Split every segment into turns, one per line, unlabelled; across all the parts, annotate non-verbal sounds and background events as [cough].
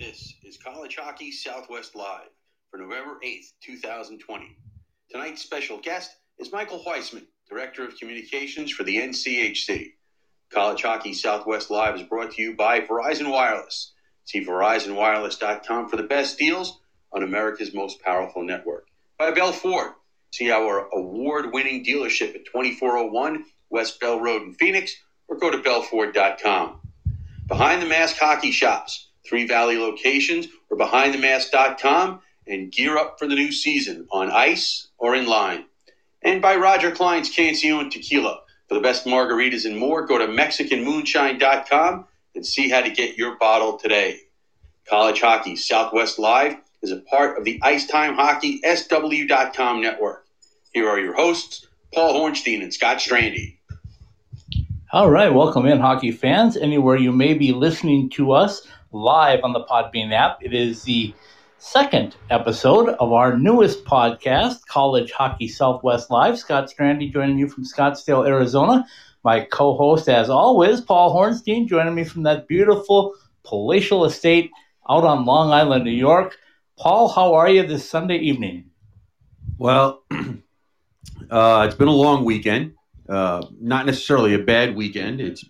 This is College Hockey Southwest Live for November 8th, 2020. Tonight's special guest is Michael Weissman, Director of Communications for the NCHC. College Hockey Southwest Live is brought to you by Verizon Wireless. See VerizonWireless.com for the best deals on America's most powerful network. By Bell Ford. See our award winning dealership at 2401 West Bell Road in Phoenix or go to bellford.com. Behind the Mask Hockey Shops, three Valley locations, or behindthemask.com and gear up for the new season on ice or in line. And by Roger Klein's Cancion Tequila. For the best margaritas and more, go to MexicanMoonshine.com and see how to get your bottle today. College Hockey Southwest Live is a part of the Icetime Hockey SW.com network. Here are your hosts, Paul Hornstein and Scott Strandy.
All right, welcome in, hockey fans, anywhere you may be listening to us live on the Podbean app. It is the second episode of our newest podcast, College Hockey Southwest Live. Scott Strandy joining you from Scottsdale, Arizona. My co host, as always, Paul Hornstein, joining me from that beautiful palatial estate out on Long Island, New York. Paul, how are you this Sunday evening?
Well, [clears throat] uh, it's been a long weekend. Uh, not necessarily a bad weekend. It's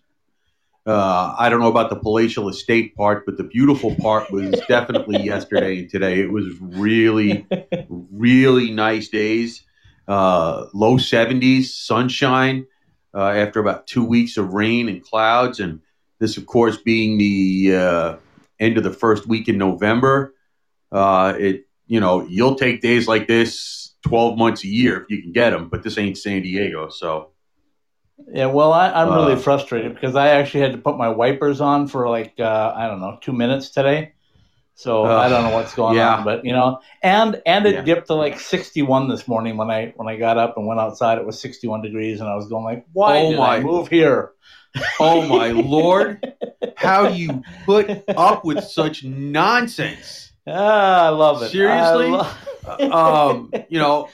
uh, I don't know about the palatial estate part, but the beautiful part was [laughs] definitely yesterday and today. It was really, really nice days. Uh, low 70s, sunshine uh, after about two weeks of rain and clouds. And this, of course, being the uh, end of the first week in November. Uh, it, you know, you'll take days like this 12 months a year if you can get them, but this ain't San Diego. So
yeah, well, I, am really uh, frustrated because I actually had to put my wipers on for like uh, I don't know two minutes today, so uh, I don't know what's going yeah. on. But you know, and and it yeah. dipped to like 61 this morning when I when I got up and went outside. It was 61 degrees, and I was going like, why oh did my, I move here?
Oh my lord! How you put up with [laughs] such nonsense?
Ah, I love it.
Seriously, lo- um, [laughs] you know,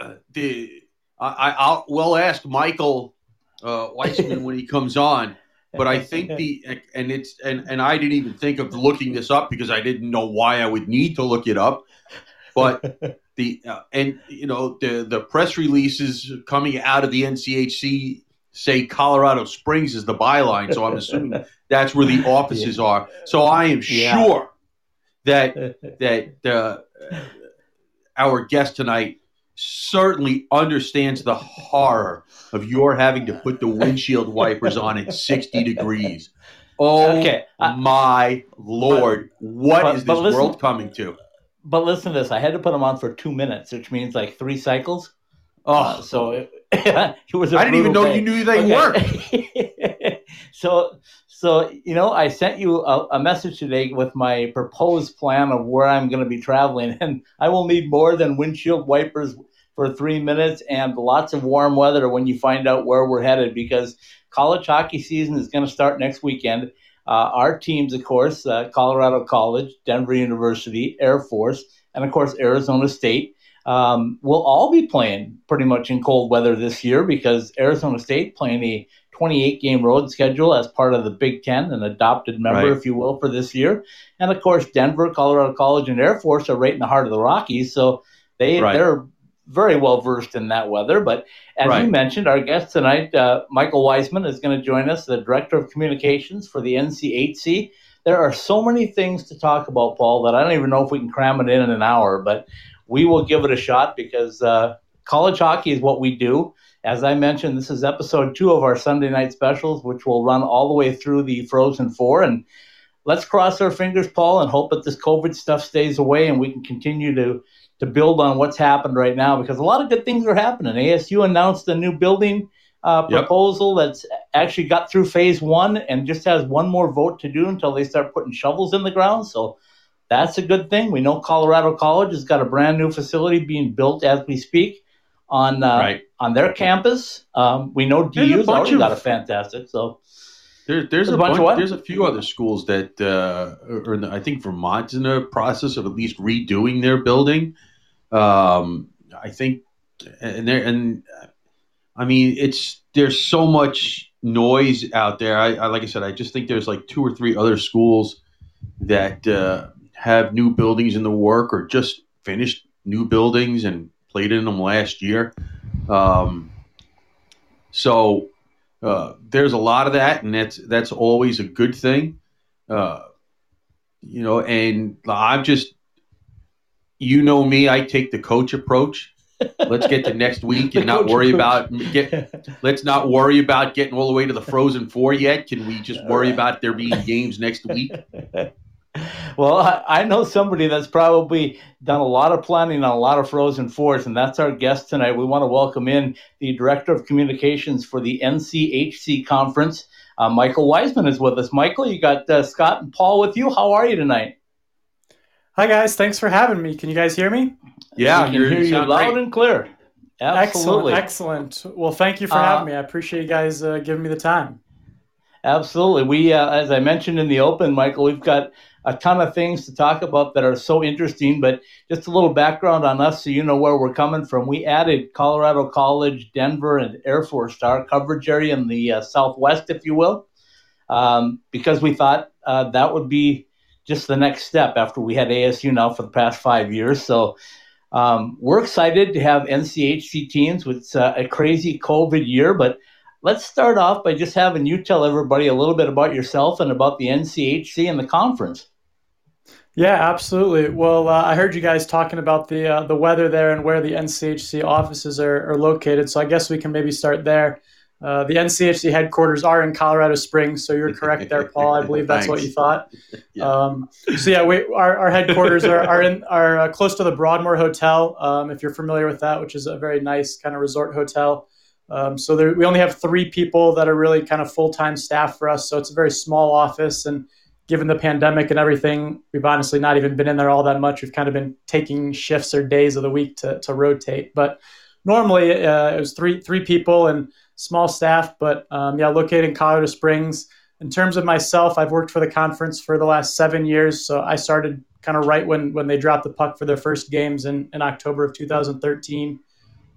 uh, the I, I'll we'll ask Michael uh, Weissman when he comes on. But I think the and it's and and I didn't even think of looking this up because I didn't know why I would need to look it up. But [laughs] the uh, and you know the the press releases coming out of the NCHC say Colorado Springs is the byline, so I'm assuming [laughs] that's where the offices yeah. are. So I am yeah. sure that [laughs] that uh, our guest tonight certainly understands the horror of your having to put the windshield [laughs] wipers on at 60 degrees. Oh okay. my lord, What but, is this listen, world coming to?
But listen to this. I had to put them on for two minutes, which means like three cycles. Oh, uh, so it, [laughs] it, was. I
didn't even know day. you knew they okay.
worked. [laughs] so, so you know, I sent you a, a, message today with my proposed plan of where I'm going to be traveling, and I will need more than windshield wipers for three minutes and lots of warm weather when you find out where we're headed because college hockey season is going to start next weekend. Uh, our teams, of course, uh, Colorado College, Denver University, Air Force, and of course Arizona State, um, will all be playing pretty much in cold weather this year because Arizona State playing a 28 game road schedule as part of the Big Ten, an adopted member, right. if you will, for this year. And of course, Denver, Colorado College, and Air Force are right in the heart of the Rockies, so they right. they're very well versed in that weather. But as right. you mentioned, our guest tonight, uh, Michael Weissman, is going to join us, the Director of Communications for the NCHC. There are so many things to talk about, Paul, that I don't even know if we can cram it in in an hour, but we will give it a shot because uh, college hockey is what we do. As I mentioned, this is episode two of our Sunday night specials, which will run all the way through the Frozen Four. And let's cross our fingers, Paul, and hope that this COVID stuff stays away and we can continue to to build on what's happened right now because a lot of good things are happening. ASU announced a new building uh, proposal yep. that's actually got through phase one and just has one more vote to do until they start putting shovels in the ground. So that's a good thing. We know Colorado College has got a brand new facility being built as we speak on uh, right. on their campus. Um, we know DU's already of, got a fantastic. So
there, there's, there's, a, bunch, bunch there's a few other schools that, uh, or I think Vermont's in the process of at least redoing their building. Um, I think, and there, and I mean, it's there's so much noise out there. I, I, like I said, I just think there's like two or three other schools that uh, have new buildings in the work or just finished new buildings and played in them last year. Um, so uh, there's a lot of that, and that's that's always a good thing. Uh, you know, and I'm just, you know me, I take the coach approach. Let's get to next week [laughs] and not worry about get. [laughs] Let's not worry about getting all the way to the Frozen Four yet. Can we just worry about there being games next week? [laughs]
well, I, I, know somebody that's probably done a lot of planning on a lot of Frozen Fours, and that's our guest tonight. We want to welcome in the Director of Communications for the NCHC Conference. Uh, Michael Weissman is with us. Michael, you got uh, Scott and Paul with you. How are you tonight?
Hi, guys. Thanks for having me. Can you guys hear me?
Yeah, I can hear you loud great. and clear.
Absolutely. Excellent. Excellent. Well, thank you for uh, having me. I appreciate you guys uh, giving me the time.
Absolutely. We, uh, as I mentioned in the open, Michael, we've got a ton of things to talk about that are so interesting. But just a little background on us so you know where we're coming from. We added Colorado College, Denver, and Air Force to our coverage area in the uh, Southwest, if you will, um, because we thought uh, that would be just the next step after we had ASU now for the past five years. So um, we're excited to have NCHC teams. It's uh, a crazy COVID year, but let's start off by just having you tell everybody a little bit about yourself and about the NCHC and the conference.
Yeah, absolutely. Well, uh, I heard you guys talking about the uh, the weather there and where the NCHC offices are, are located. So I guess we can maybe start there. Uh, the NCHC headquarters are in Colorado Springs, so you're correct there, [laughs] Paul. I believe that's what you thought. [laughs] yeah. Um, so yeah, we, our, our headquarters are, are in are uh, close to the Broadmoor Hotel, um, if you're familiar with that, which is a very nice kind of resort hotel. Um, so there, we only have three people that are really kind of full time staff for us. So it's a very small office. And given the pandemic and everything, we've honestly not even been in there all that much. We've kind of been taking shifts or days of the week to, to rotate. But normally uh, it was three three people and small staff. But um, yeah, located in Colorado Springs. In terms of myself, I've worked for the conference for the last seven years. So I started kind of right when when they dropped the puck for their first games in, in October of 2013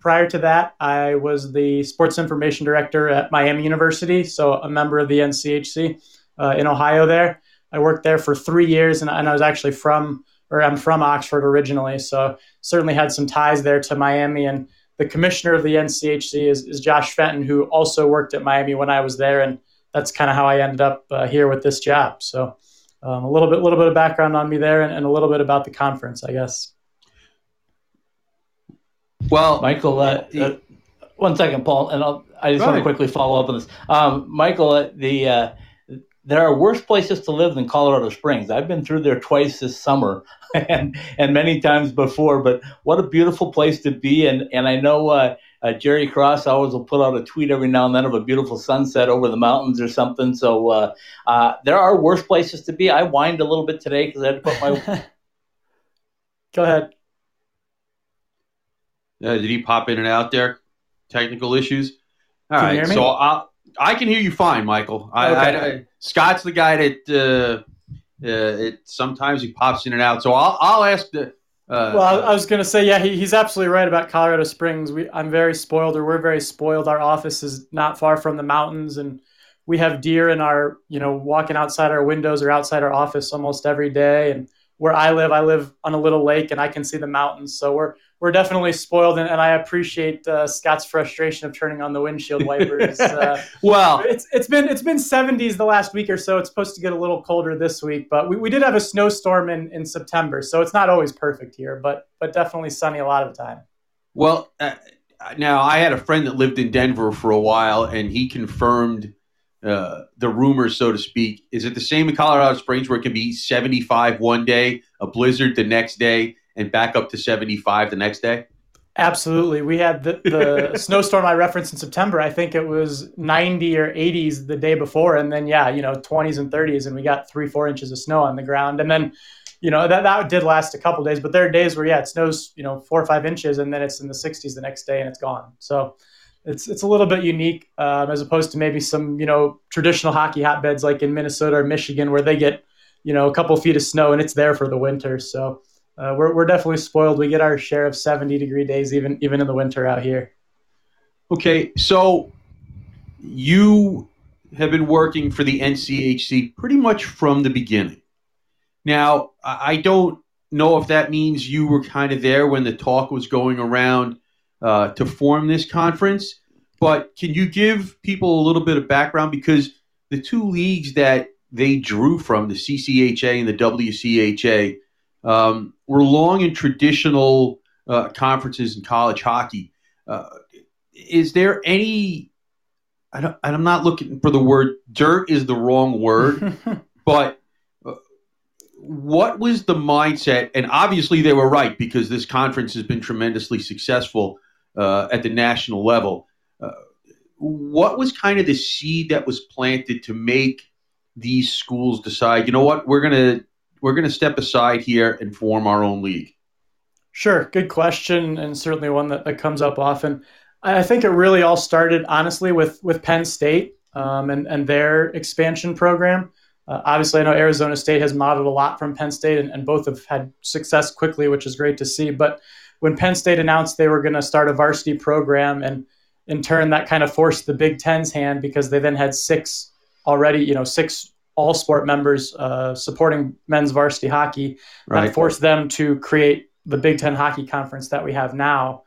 prior to that, I was the sports information director at Miami University, so a member of the NCHC uh, in Ohio. There, I worked there for three years, and, and I was actually from, or I'm from Oxford originally, so certainly had some ties there to Miami. And the commissioner of the NCHC is, is Josh Fenton, who also worked at Miami when I was there, and that's kind of how I ended up uh, here with this job. So. Um, a little bit, little bit of background on me there, and, and a little bit about the conference, I guess.
Well, Michael, uh, uh, one second, Paul, and I'll, i just want to quickly follow up on this. Um, Michael, uh, the uh, there are worse places to live than Colorado Springs. I've been through there twice this summer, [laughs] and and many times before. But what a beautiful place to be! And and I know. Uh, uh, Jerry Cross always will put out a tweet every now and then of a beautiful sunset over the mountains or something. So uh, uh, there are worse places to be. I whined a little bit today because I had to put my. [laughs]
Go ahead.
Uh, did he pop in and out there? Technical issues. All can right, so I I can hear you fine, Michael. I, okay. I, I, Scott's the guy that uh, uh, it sometimes he pops in and out. So I'll I'll ask the.
Uh, well, I was going to say, yeah, he, he's absolutely right about Colorado Springs. We, I'm very spoiled, or we're very spoiled. Our office is not far from the mountains, and we have deer in our, you know, walking outside our windows or outside our office almost every day. And where I live, I live on a little lake, and I can see the mountains. So we're we're definitely spoiled, and, and I appreciate uh, Scott's frustration of turning on the windshield wipers. Uh, [laughs]
well,
it's it's been it's been 70s the last week or so. It's supposed to get a little colder this week, but we, we did have a snowstorm in, in September, so it's not always perfect here, but but definitely sunny a lot of the time.
Well, uh, now I had a friend that lived in Denver for a while, and he confirmed. Uh, the rumors, so to speak, is it the same in Colorado Springs where it can be 75 one day, a blizzard the next day, and back up to 75 the next day?
Absolutely. We had the, the [laughs] snowstorm I referenced in September. I think it was 90 or 80s the day before. And then, yeah, you know, 20s and 30s. And we got three, four inches of snow on the ground. And then, you know, that, that did last a couple days. But there are days where, yeah, it snows, you know, four or five inches and then it's in the 60s the next day and it's gone. So it's, it's a little bit unique um, as opposed to maybe some, you know, traditional hockey hotbeds like in Minnesota or Michigan where they get, you know, a couple feet of snow and it's there for the winter. So, uh, we're we're definitely spoiled. We get our share of 70 degree days even even in the winter out here.
Okay, so you have been working for the NCHC pretty much from the beginning. Now, I don't know if that means you were kind of there when the talk was going around uh, to form this conference, but can you give people a little bit of background because the two leagues that they drew from, the CCHA and the WCHA, um, were long and traditional uh, conferences in college hockey. Uh, is there any? I don't, I'm not looking for the word dirt is the wrong word, [laughs] but uh, what was the mindset? And obviously they were right because this conference has been tremendously successful uh, at the national level. Uh, what was kind of the seed that was planted to make these schools decide, you know what, we're gonna we're gonna step aside here and form our own league?
Sure, good question, and certainly one that, that comes up often. I think it really all started, honestly, with with Penn State um, and and their expansion program. Uh, obviously, I know Arizona State has modeled a lot from Penn State, and, and both have had success quickly, which is great to see. But when Penn State announced they were going to start a varsity program, and in turn that kind of forced the Big Ten's hand because they then had six already, you know, six all sport members uh, supporting men's varsity hockey. Right. That forced them to create the Big Ten Hockey Conference that we have now.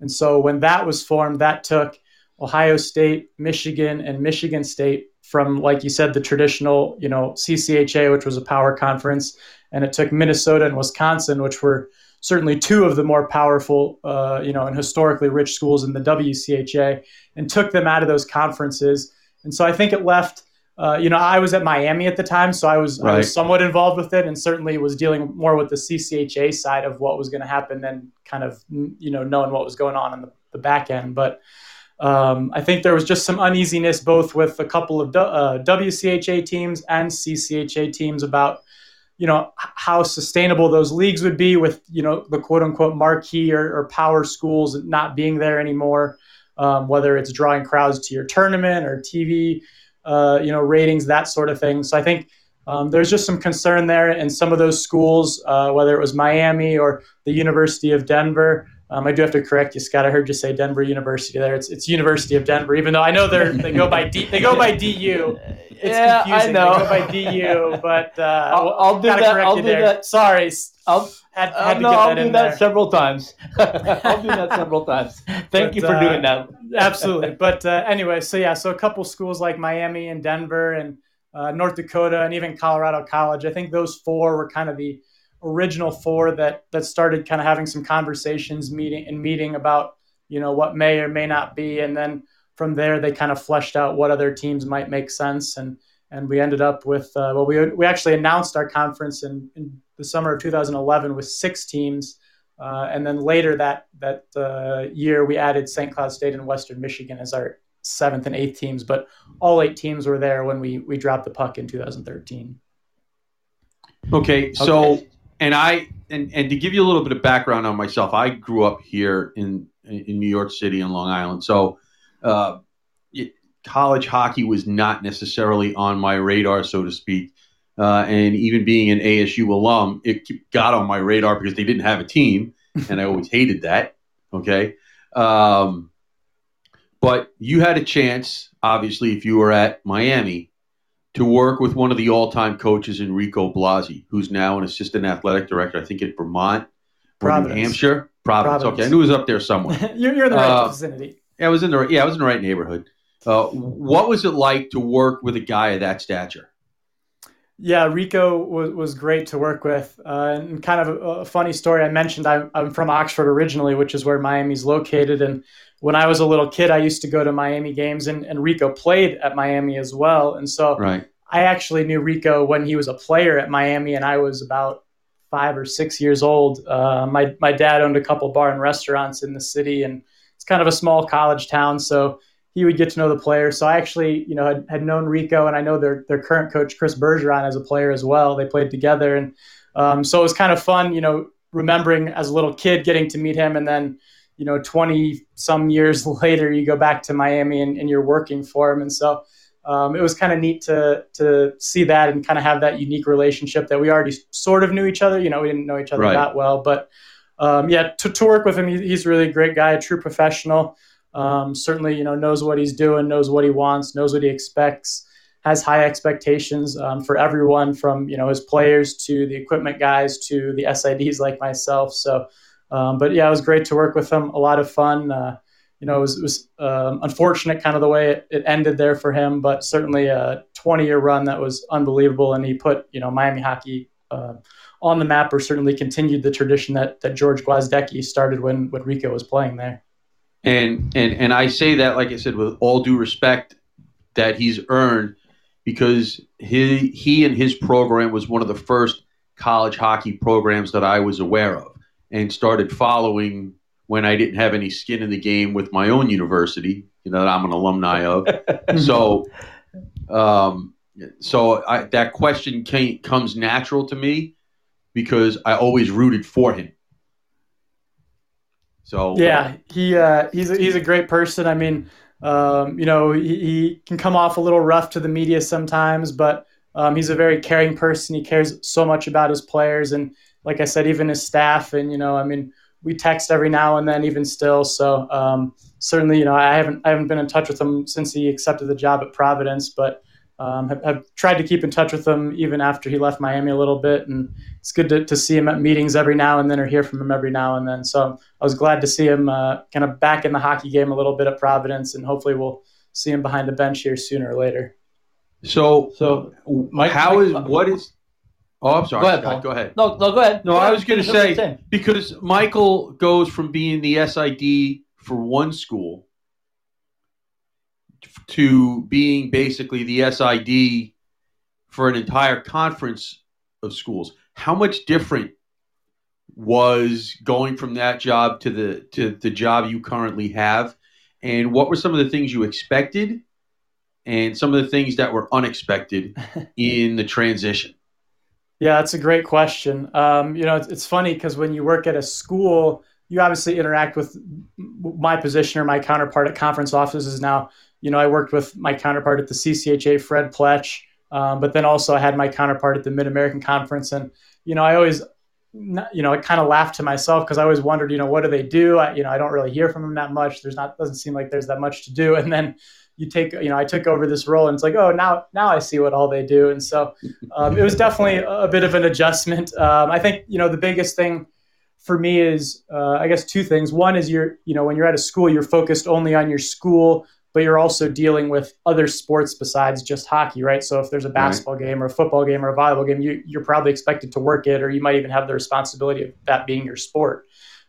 And so when that was formed, that took Ohio State, Michigan, and Michigan State from, like you said, the traditional, you know, CCHA, which was a power conference, and it took Minnesota and Wisconsin, which were certainly two of the more powerful, uh, you know, and historically rich schools in the WCHA, and took them out of those conferences. And so I think it left uh, you know, I was at Miami at the time, so I was, right. I was somewhat involved with it, and certainly was dealing more with the CCHA side of what was going to happen than kind of you know knowing what was going on in the, the back end. But um, I think there was just some uneasiness both with a couple of uh, WCHA teams and CCHA teams about you know how sustainable those leagues would be with you know the quote unquote marquee or, or power schools not being there anymore, um, whether it's drawing crowds to your tournament or TV uh, you know, ratings, that sort of thing. So I think um, there's just some concern there in some of those schools, uh, whether it was Miami or the University of Denver. Um, I do have to correct you, Scott. I heard you say Denver University there. It's, it's University of Denver, even though I know they're they go by D, they go by DU. [laughs] It's
yeah,
confusing.
I know.
They go by DU, [laughs] but uh,
I'll, I'll do that. I'll do
there.
that.
Sorry.
I'll had, had uh, no, I'll do that there. several times. [laughs] I'll do that several times. [laughs] Thank but, you for uh, doing that.
absolutely. But uh, anyway, so yeah, so a couple schools like Miami and Denver and uh, North Dakota and even Colorado College. I think those four were kind of the original four that that started kind of having some conversations, meeting and meeting about you know what may or may not be, and then from there they kind of fleshed out what other teams might make sense and and we ended up with uh, well we we actually announced our conference in, in the summer of 2011 with six teams. Uh, and then later that that uh, year, we added St. Cloud State and Western Michigan as our seventh and eighth teams. But all eight teams were there when we we dropped the puck in 2013.
Okay, so okay. and I and and to give you a little bit of background on myself, I grew up here in in New York City and Long Island. So uh, it, college hockey was not necessarily on my radar, so to speak. Uh, and even being an ASU alum, it got on my radar because they didn't have a team, [laughs] and I always hated that. Okay. Um, but you had a chance, obviously, if you were at Miami, to work with one of the all-time coaches, Enrico Blasi, who's now an assistant athletic director, I think, at Vermont,
Providence.
New Hampshire, Providence. Providence. Okay, I knew it was up there somewhere. [laughs]
you're, you're in the right uh, vicinity.
Yeah, I was in the yeah, I was in the right neighborhood. Uh, what was it like to work with a guy of that stature?
Yeah, Rico was, was great to work with. Uh, and kind of a, a, funny story I mentioned, I'm, I'm from Oxford originally, which is where Miami's located. And when I was a little kid, I used to go to Miami games, and, and Rico played at Miami as well. And so
right.
I actually knew Rico when he was a player at Miami, and I was about five or six years old. Uh, my, my dad owned a couple bar and restaurants in the city, and kind of a small college town. So he would get to know the players. So I actually, you know, had, had known Rico, and I know their their current coach Chris Bergeron as a player as well. They played together, and um, so it was kind of fun, you know, remembering as a little kid getting to meet him, and then you know, 20 some years [laughs] later, you go back to Miami and, and you're working for him, and so. Um, it was kind of neat to to see that and kind of have that unique relationship that we already sort of knew each other. You know, we didn't know each other right. that well, but um, yeah, to, to work with him, he, he's really a great guy, a true professional. Um, certainly, you know, knows what he's doing, knows what he wants, knows what he expects. has high expectations um, for everyone from you know his players to the equipment guys to the SIDs like myself. So, um, but yeah, it was great to work with him. A lot of fun. Uh, you know, it was, it was um, unfortunate kind of the way it, it, ended there for him, but certainly a 20 year run that was unbelievable. And he put, you know, Miami hockey uh, on the map or certainly continued the tradition that, that George Gwozdecky started when, when Rico was playing there.
And, and, and I say that, like I said, with all due respect that he's earned because he, he and his program was one of the first college hockey programs that I was aware of and started following when I didn't have any skin in the game with my own university, you know, that I'm an alumni of. [laughs] so, um, so I, that question came, comes natural to me because I always rooted for him. So
yeah, he uh, he's a, he's a great person. I mean, um, you know, he, he, can come off a little rough to the media sometimes, but um, he's a very caring person. He cares so much about his players, and like I said, even his staff. And you know, I mean, we text every now and then, even still. So um, certainly, you know, I haven't I haven't been in touch with him since he accepted the job at Providence, but um, have, have, tried to keep in touch with him even after he left Miami a little bit. And it's good to, to see him at meetings every now and then or hear from him every now and then. So I was glad to see him uh, kind of back in the hockey game a little bit at Providence, and hopefully we'll see him behind the bench here sooner or later.
So, so Mike, how Mike, is what is Oh, I'm sorry. Go ahead, Scott, Go ahead.
No, no, go ahead.
No,
go
I
ahead.
was going to say because Michael goes from being the SID for one school to being basically the SID for an entire conference of schools. How much different was going from that job to the to the job you currently have, and what were some of the things you expected, and some of the things that were unexpected [laughs] in the transition?
Yeah, that's a great question. Um, you know, it's, it's funny because when you work at a school, you obviously interact with my position or my counterpart at conference offices. Now, you know, I worked with my counterpart at the CCHA, Fred Pletsch, um, but then also I had my counterpart at the Mid American Conference, and you know, I always, you know, I kind of laughed to myself because I always wondered, you know, what do they do? I, you know, I don't really hear from them that much. There's not doesn't seem like there's that much to do, [laughs] and then you take you know i took over this role and it's like oh now now i see what all they do. And so um, it was definitely a bit of an adjustment. Um, i think you know the biggest thing for me is uh, i guess two things. One is you're you know when you're at a school you're focused only on your school but you're also dealing with other sports besides just hockey right so if there's a basketball right. game or a football game or a volleyball game you, you're probably expected to work it or you might even have the responsibility of that being your sport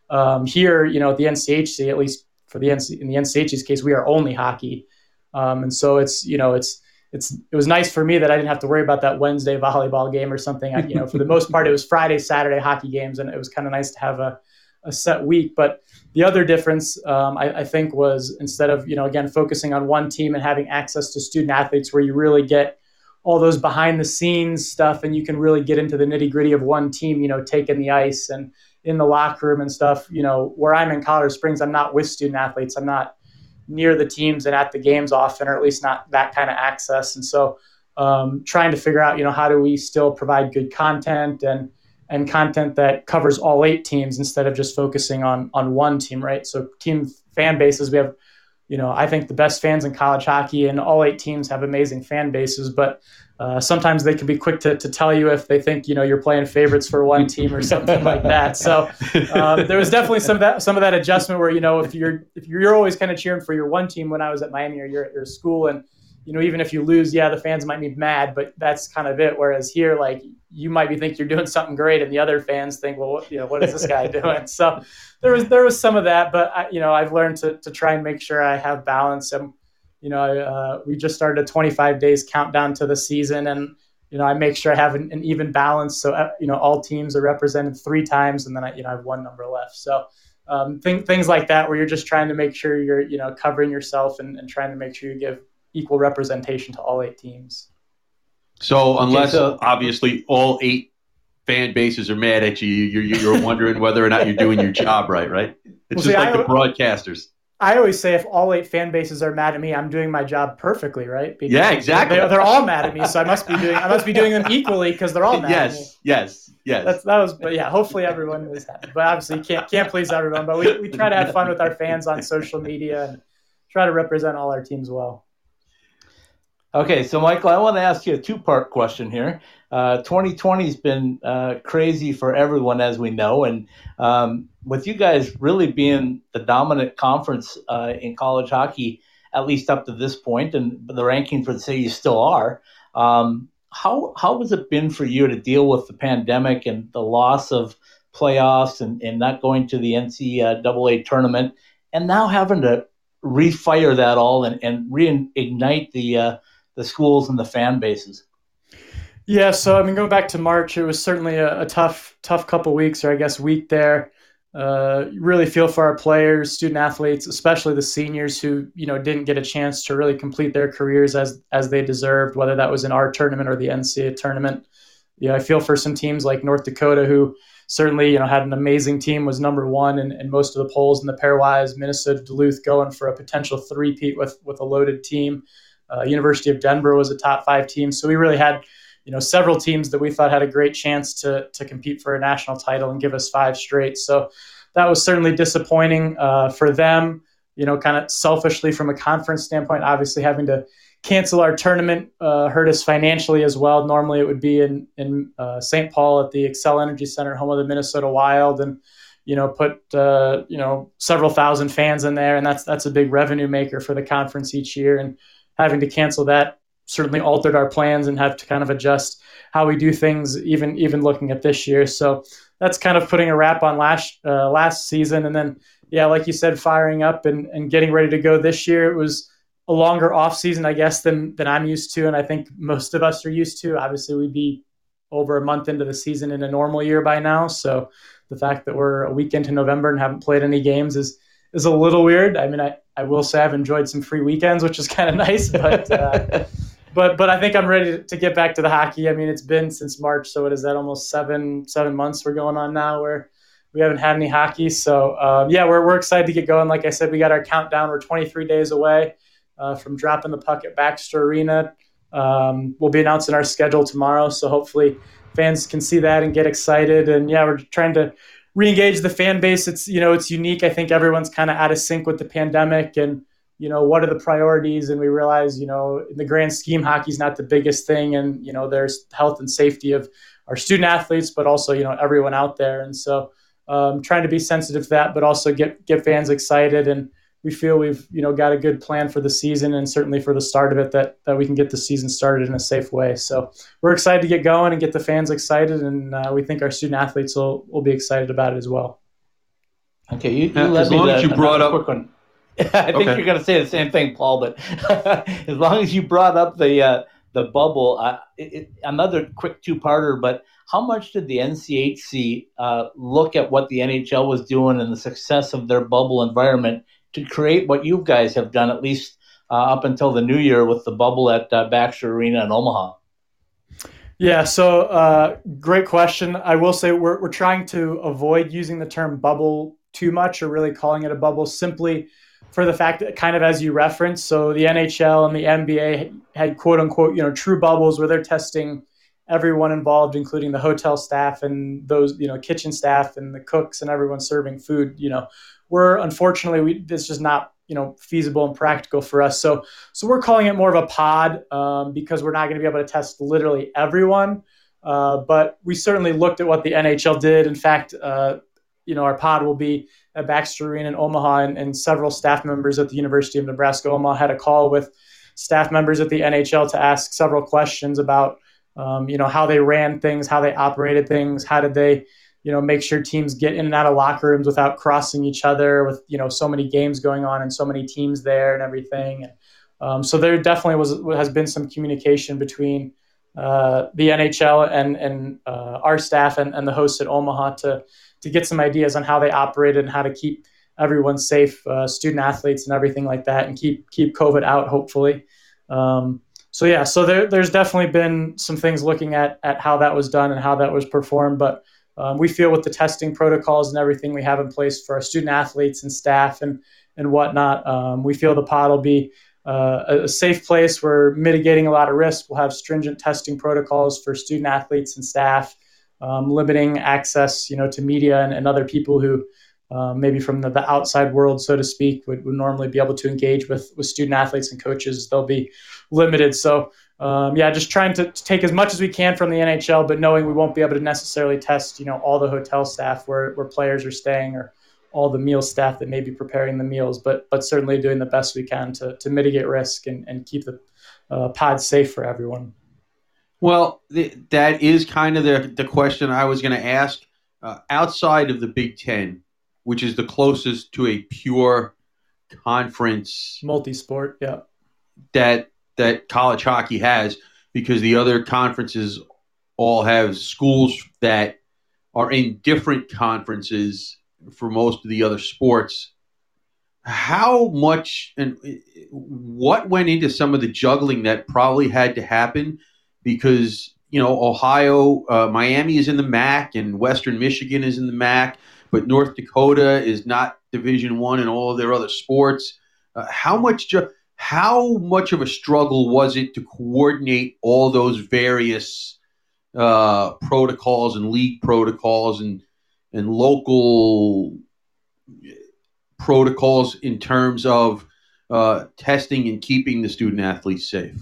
um, here you know at the nchc at least for the NC, in the NCHC's case, we are only hockey. Um, and so it's you know it's it's it was nice for me that I didn't have to worry about that Wednesday [laughs] volleyball game or something. I, you know, for the most part, it was Friday, Saturday hockey games, and it was kind of nice to have a, a set week. But the other difference, um, I, I, think, was instead of you know again focusing on one team and having access to student athletes, where you really get all those behind the scenes stuff, and you can really get into the nitty gritty of one team, you know, taking the ice and in the locker room and stuff. You know, where I'm in Colorado Springs, I'm not with student athletes. I'm not near the teams and at the games often, or at least not that kind of access. And so, um, trying to figure out, you know, how do we still provide good content and and content that covers all eight teams instead of just focusing on on one team, right? So, team fan bases, we have, you know, I think the best fans in college hockey, and all eight teams have amazing fan bases, but uh, sometimes they can be quick to, to tell you if they think you know you're playing favorites for one team or something like that. So um, there was definitely some of that some of that adjustment where you know if you're if you're always kind of cheering for your one team when I was at Miami or you're at your school and you know even if you lose, yeah, the fans might be mad, but that's kind of it. Whereas here, like you might be think you're doing something great, and the other fans think, well, what, you know, what is this guy [laughs] doing? So there was there was some of that, but I, you know I've learned to to try and make sure I have balance and you know, uh, we just started a 25 days countdown to the season, and you know, I make sure I have an, an even balance. So uh, you know, all teams are represented three times, and then I, you know, I have one number left. So um, th- things like that, where you're just trying to make sure you're, you know, covering yourself and, and trying to make sure you give equal representation to all eight teams.
So unless okay, so, obviously all eight fan bases are mad at you, you're, you're wondering whether or not you're doing your job right, right? It's well, just see, like I, the broadcasters.
I always say if all eight fan bases are mad at me, I'm doing my job perfectly, right?
Because yeah, exactly.
They, are all mad at me, so I must be doing I must be doing them equally because they're all mad
yes,
at me.
Yes, yes,
That's that was, but yeah, hopefully everyone is happy. But obviously, you can't can't please everyone. But we, we try to have fun with our fans on social media and try to represent all our teams well.
Okay, so Michael, I want to ask you a two-part question here. Uh, 2020 has been uh, crazy for everyone, as we know, and um, with you guys really being the dominant conference uh, in college hockey, at least up to this point, and the rankings would say you still are. Um, how how has it been for you to deal with the pandemic and the loss of playoffs and, and not going to the NCAA tournament, and now having to refire that all and, and reignite the uh, the schools and the fan bases?
Yeah, so I mean, going back to March, it was certainly a, a tough, tough couple weeks, or I guess week there. Uh, really feel for our players, student athletes, especially the seniors who you know didn't get a chance to really complete their careers as as they deserved, whether that was in our tournament or the NCAA tournament. Yeah, I feel for some teams like North Dakota who certainly you know had an amazing team, was number one in, in most of the polls in the pairwise. Minnesota Duluth going for a potential three-peat with with a loaded team. Uh, University of Denver was a top five team, so we really had you know several teams that we thought had a great chance to to compete for a national title and give us five straight. So that was certainly disappointing uh, for them. You know, kind of selfishly from a conference standpoint, obviously having to cancel our tournament uh, hurt us financially as well. Normally it would be in in uh, St. Paul at the Xcel Energy Center, home of the Minnesota Wild, and you know put uh, you know several thousand fans in there, and that's that's a big revenue maker for the conference each year. And having to cancel that certainly altered our plans and have to kind of adjust how we do things, even even looking at this year. So that's kind of putting a wrap on last uh, last season, and then yeah, like you said, firing up and, and getting ready to go this year. It was a longer off season, I guess, than than I'm used to, and I think most of us are used to. Obviously, we'd be over a month into the season in a normal year by now, so the fact that we're a week into November and haven't played any games is is a little weird. I mean, I, I will say I've enjoyed some free weekends, which is kind of nice, but uh, [laughs] but but I think I'm ready to get back to the hockey. I mean, it's been since March, so it is that almost seven seven months we're going on now where we haven't had any hockey. So um, yeah, we're we're excited to get going. Like I said, we got our countdown. We're 23 days away uh, from dropping the puck at Baxter Arena. Um, we'll be announcing our schedule tomorrow, so hopefully fans can see that and get excited. And yeah, we're trying to re-engage the fan base. It's you know it's unique. I think everyone's kind of out of sync with the pandemic and you know what are the priorities and we realize you know in the grand scheme hockey's not the biggest thing and you know there's health and safety of our student athletes but also you know everyone out there and so um, trying to be sensitive to that but also get get fans excited and we feel we've you know got a good plan for the season and certainly for the start of it that that we can get the season started in a safe way. So we're excited to get going and get the fans excited, and uh, we think our student athletes will will be excited about it as well.
Okay, you, you as long as you brought up. [laughs] I think okay. you're going to say the same thing, Paul. But [laughs] as long as you brought up the uh, the bubble, uh, it, it, another quick two parter. But how much did the NCHC uh, look at what the NHL was doing and the success of their bubble environment to create what you guys have done, at least uh, up until the new year with the bubble at uh, Baxter Arena in Omaha?
Yeah, so uh, great question. I will say we're, we're trying to avoid using the term bubble too much or really calling it a bubble simply for the fact that kind of as you referenced, so the NHL and the NBA had quote unquote, you know, true bubbles where they're testing everyone involved, including the hotel staff and those, you know, kitchen staff and the cooks and everyone serving food, you know, we're unfortunately we it's just not you know feasible and practical for us. So so we're calling it more of a pod um, because we're not going to be able to test literally everyone. Uh, but we certainly looked at what the NHL did. In fact, uh, you know our pod will be at Baxter Arena in Omaha, and, and several staff members at the University of Nebraska Omaha had a call with staff members at the NHL to ask several questions about um, you know how they ran things, how they operated things, how did they you know make sure teams get in and out of locker rooms without crossing each other with you know so many games going on and so many teams there and everything and um, so there definitely was has been some communication between uh, the NHL and and uh, our staff and, and the hosts at Omaha to to get some ideas on how they operated and how to keep everyone safe, uh, student athletes and everything like that, and keep keep COVID out hopefully. Um, so yeah, so there, there's definitely been some things looking at at how that was done and how that was performed, but um, we feel with the testing protocols and everything we have in place for our student athletes and staff and and whatnot, um, we feel the pod will be uh, a safe place. We're mitigating a lot of risk. We'll have stringent testing protocols for student athletes and staff, um, limiting access, you know, to media and, and, other people who um, maybe from the, the, outside world, so to speak, would, would normally be able to engage with with student athletes and coaches. They'll be limited. So um, yeah, just trying to, to, take as much as we can from the NHL, but knowing we won't be able to necessarily test, you know, all the hotel staff where, where players are staying or all the meal staff that may be preparing the meals, but but certainly doing the best we can to, to mitigate risk and, and keep the uh, pod safe for everyone.
Well, th- that is kind of the, the question I was going to ask. Uh, outside of the Big Ten, which is the closest to a pure conference
multi-sport, yeah,
that that college hockey has, because the other conferences all have schools that are in different conferences for most of the other sports. How much and what went into some of the juggling that probably had to happen because you know Ohio, uh, Miami is in the MAC, and Western Michigan is in the MAC, but North Dakota is not Division One in all of their other sports. Uh, how much ju- how much of a struggle was it to coordinate all those various uh, protocols and league protocols and and local protocols in terms of uh, testing and keeping the student athletes safe?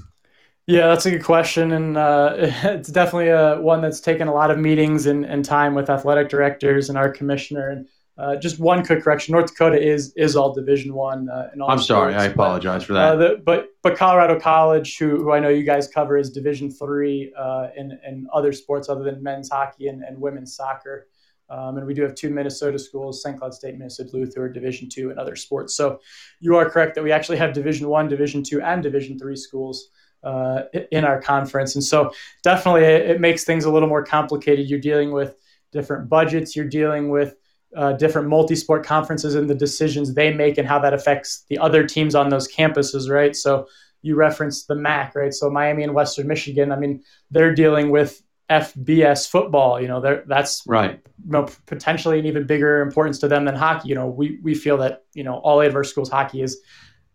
Yeah, that's a good question, and uh, [laughs] it's definitely a, one that's taken a lot of meetings and, and time with athletic directors and our commissioner. And uh, just one quick correction: North Dakota is is all Division One. Uh,
I'm sports, sorry, I apologize
but,
for that.
Uh, the, but but Colorado College, who, who I know you guys cover, is Division Three uh, in in other sports other than men's hockey and, and women's soccer. Um, and we do have two Minnesota schools, St. Cloud State, Minnesota Duluth, who are Division two and other sports. So you are correct that we actually have Division one, Division two, and Division three schools uh, in our conference. And so definitely it, it, makes things a little more complicated. You're dealing with different budgets. You're dealing with uh, different multi-sport conferences and the decisions they make and how that affects the other teams on those campuses, right? So you referenced the MAC, right? So Miami and Western Michigan. I mean, they're dealing with FBS football. You know, that's
right.
You know, potentially an even bigger importance to them than hockey. You know, we we feel that you know all eight of our schools hockey is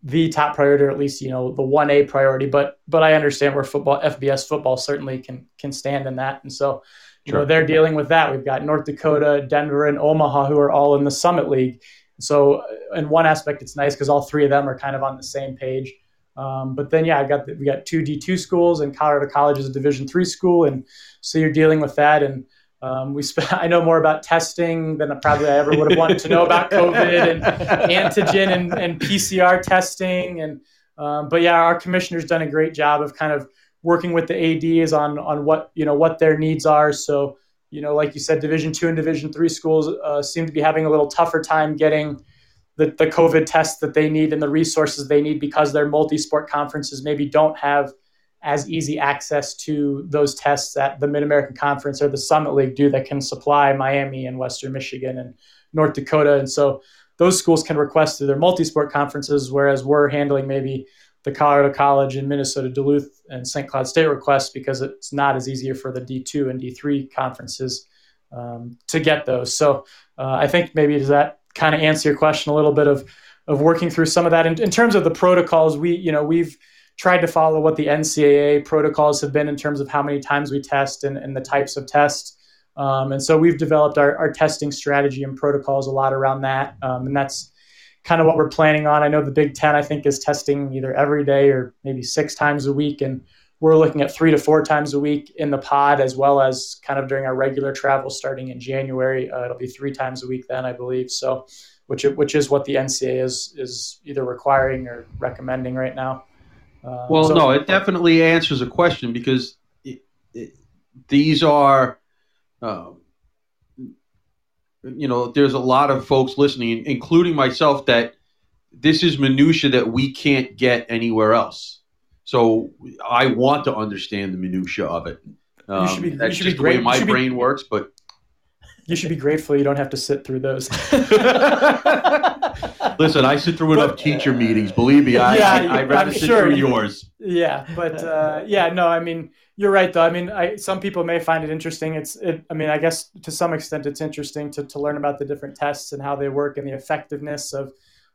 the top priority, or at least you know the one A priority. But but I understand where football FBS football certainly can can stand in that, and so you sure. know they're dealing with that. We've got North Dakota, Denver, and Omaha who are all in the Summit League. So uh, in one aspect, it's nice because all three of them are kind of on the same page. Um, but then, yeah, I got the, we got two D two schools, and Colorado College is a Division three school, and so you're dealing with that. And um, we sp- [laughs] I know more about testing than probably I ever would have wanted to know about [laughs] COVID and antigen and, and PCR testing. And um, but yeah, our commissioner's done a great job of kind of working with the ads on on what you know what their needs are. So you know, like you said, Division two and Division three schools uh, seem to be having a little tougher time getting the, the COVID tests that they need and the resources they need because their multi-sport conferences maybe don't have as easy access to those tests that the Mid American Conference or the Summit League do that can supply Miami and Western Michigan and North Dakota. And so those schools can request through their multi sport conferences, whereas we're handling maybe the Colorado College and Minnesota Duluth and St. Cloud State requests because it's not as easier for the D2 and D3 conferences um, to get those. So uh, I think maybe does that kind of answer your question a little bit of of working through some of that in, in terms of the protocols. We you know we've tried to follow what the NCAA protocols have been in terms of how many times we test and, and the types of tests. Um, and so we've developed our, our testing strategy and protocols a lot around that. Um, and that's kind of what we're planning on. I know the Big Ten, I think, is testing either every day or maybe six times a week. And we're looking at three to four times a week in the pod, as well as kind of during our regular travel starting in January. Uh, it'll be three times a week then, I believe. So, which which is what the NCAA is is either requiring or recommending right now.
Uh, well, so, no, it definitely answers a question because it, it, these are, uh, you know, there's a lot of folks listening, including myself, that this is minutia that we can't get anywhere else. So I want to understand the minutia of it. Um, you should be, that's just the way my brain be, works, but
you should be grateful you don't have to sit through those. [laughs]
Listen, I sit through enough teacher meetings. Believe me, I, yeah, I, would rather I'm sit sure. through yours.
Yeah, but uh, yeah, no, I mean, you're right though. I mean, I, some people may find it interesting. It's, it, I mean, I guess to some extent, it's interesting to, to learn about the different tests and how they work and the effectiveness of,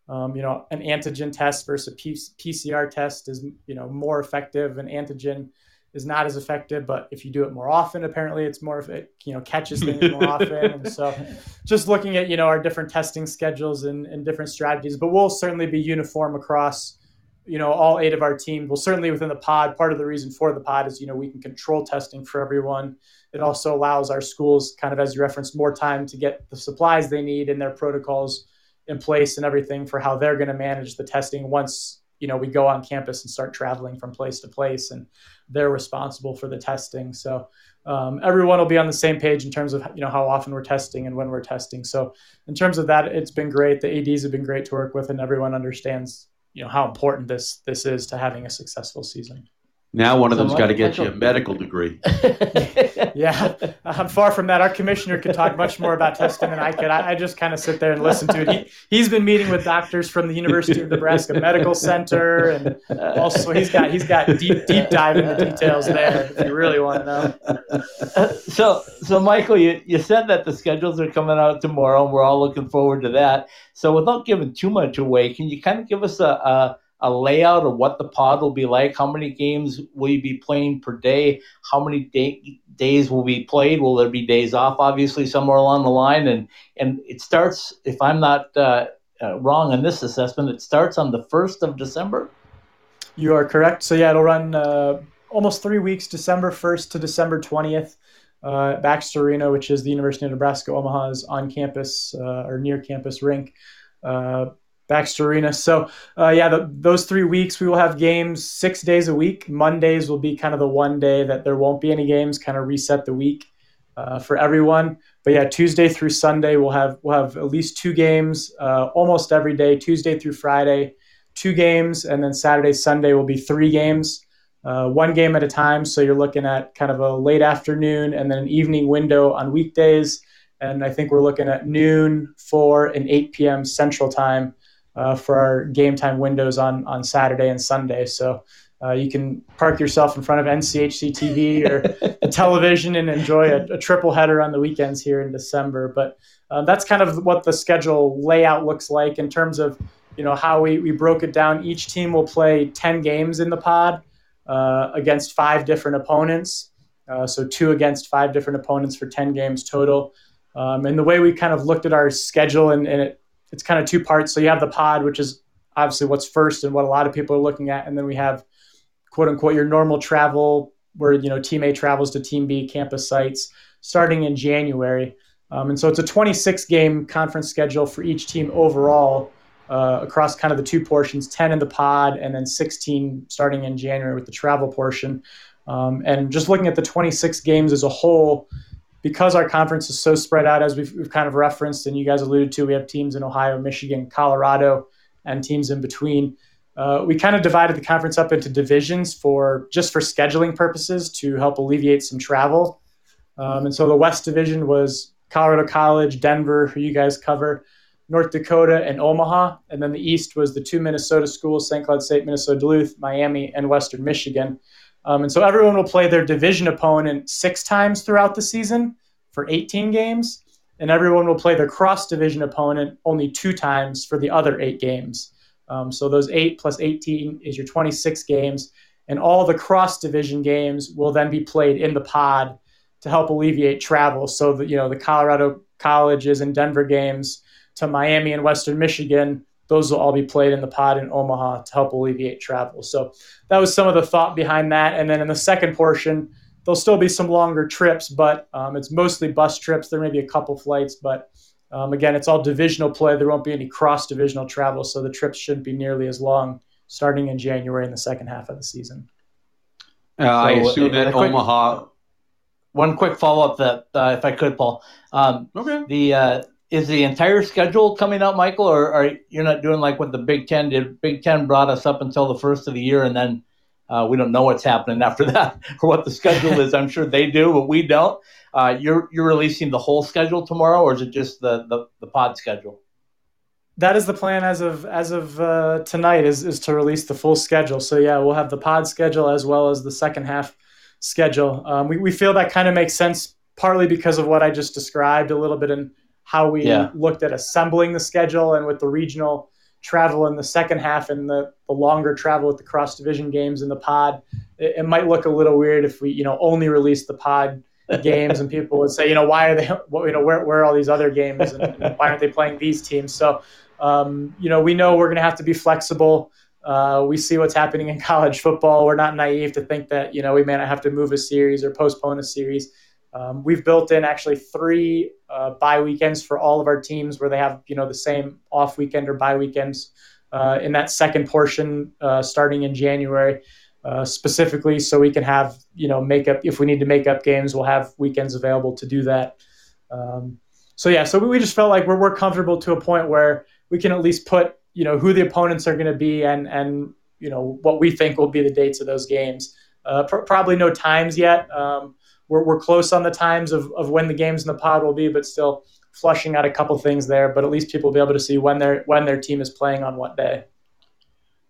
um, you know, an antigen test versus a PCR test is, you know, more effective. An antigen is not as effective. But if you do it more often, apparently it's more of it, you know, catches things more [laughs] often. And so just looking at, you know, our different testing schedules and, and different strategies, but we'll certainly be uniform across, you know, all eight of our team. Well, certainly within the pod, part of the reason for the pod is, you know, we can control testing for everyone. It also allows our schools kind of, as you referenced, more time to get the supplies they need and their protocols in place and everything for how they're going to manage the testing once you know we go on campus and start traveling from place to place and they're responsible for the testing so um, everyone will be on the same page in terms of you know how often we're testing and when we're testing so in terms of that it's been great the ads have been great to work with and everyone understands you know how important this this is to having a successful season
now one of them's got to get you a medical degree. [laughs]
yeah, I'm far from that. Our commissioner could talk much more about testing than I could. I, I just kind of sit there and listen to it. He, he's been meeting with doctors from the University of Nebraska Medical Center, and also he's got he's got deep deep dive into details there if you really want to know.
so so Michael, you, you said that the schedules are coming out tomorrow, and we're all looking forward to that. So without giving too much away, can you kind of give us a, a a layout of what the pod will be like? How many games will you be playing per day? How many day, days will be played? Will there be days off? Obviously, somewhere along the line, and and it starts. If I'm not uh, uh, wrong on this assessment, it starts on the first of December.
You are correct. So yeah, it'll run uh, almost three weeks, December first to December twentieth. Uh, Baxter Arena, which is the University of Nebraska Omaha's on campus uh, or near campus rink. Baxter Arena. So, uh, yeah, the, those three weeks we will have games six days a week. Mondays will be kind of the one day that there won't be any games, kind of reset the week uh, for everyone. But yeah, Tuesday through Sunday we'll have we'll have at least two games uh, almost every day. Tuesday through Friday, two games, and then Saturday Sunday will be three games. Uh, one game at a time. So you're looking at kind of a late afternoon and then an evening window on weekdays. And I think we're looking at noon, 4, and 8 p.m. Central Time uh, for our game time windows on on Saturday and Sunday. So uh, you can park yourself in front of NCHC TV or [laughs] the television and enjoy a, a, triple header on the weekends here in December. But uh, that's kind of what the schedule layout looks like in terms of you know how we, we broke it down. Each team will play 10 games in the pod uh, against five different opponents. Uh, so two against five different opponents for 10 games total. Um, and the way we kind of looked at our schedule and, and it it's kind of two parts. So you have the pod, which is obviously what's first and what a lot of people are looking at, and then we have quote unquote your normal travel where you know team A travels to team B campus sites starting in January. Um, and so it's a 26 game conference schedule for each team overall uh, across kind of the two portions 10 in the pod and then 16 starting in January with the travel portion. Um, and just looking at the 26 games as a whole, because our conference is so spread out, as we've, we've kind of referenced and you guys alluded to, we have teams in Ohio, Michigan, Colorado, and teams in between. Uh, we kind of divided the conference up into divisions for just for scheduling purposes to help alleviate some travel. Um, and so the West Division was Colorado College, Denver, who you guys cover, North Dakota, and Omaha. And then the East was the two Minnesota schools, St. Cloud State, Minnesota Duluth, Miami, and Western Michigan. Um, and so everyone will play their division opponent six times throughout the season for 18 games, and everyone will play their cross division opponent only two times for the other eight games. Um, so those eight plus 18 is your 26 games, and all the cross division games will then be played in the pod to help alleviate travel. So that you know the Colorado colleges and Denver games to Miami and Western Michigan those will all be played in the pod in Omaha to help alleviate travel. So that was some of the thought behind that. And then in the second portion, there'll still be some longer trips, but um, it's mostly bus trips. There may be a couple flights, but um, again, it's all divisional play. There won't be any cross divisional travel, so the trips shouldn't be nearly as long starting in January in the second half of the season.
Uh, so, I assume that quick, Omaha.
One quick follow up that, uh, if I could, Paul. Um, okay. The uh, is the entire schedule coming out, Michael, or are you're not doing like what the Big Ten did? Big Ten brought us up until the first of the year, and then uh, we don't know what's happening after [laughs] that or what the schedule is. I'm sure they do, but we don't. Uh, you're you're releasing the whole schedule tomorrow, or is it just the the, the pod schedule?
That is the plan as of as of uh, tonight is is to release the full schedule. So yeah, we'll have the pod schedule as well as the second half schedule. Um, we we feel that kind of makes sense partly because of what I just described a little bit in how we yeah. looked at assembling the schedule and with the regional travel in the second half and the, the longer travel with the cross division games in the pod, it, it, might look a little weird if we, you know, only release the pod [laughs] games and people would say, you know, why are they, you know, where, where are all these other games and, and [laughs] why aren't they playing these teams? So, um, you know, we know we're going to have to be flexible. Uh, we see what's happening in [laughs] college football. We're not naive to think that, you know, we may not have to move a series or postpone a series. Um, we've built in actually three uh, bye weekends for all of our teams where they have you know the same off weekend or bye weekends uh, in that second portion uh, starting in January. Uh, specifically, so we can have you know make up if we need to make up games, we'll have weekends available to do that. Um, so yeah, so we just felt like we're, we're comfortable to a point where we can at least put you know who the opponents are going to be and and you know what we think will be the dates of those games. Uh, pr- probably no times yet. Um, we're, we're close on the times of, of when the games in the pod will be, but still flushing out a couple things there. But at least people will be able to see when their when their team is playing on what day.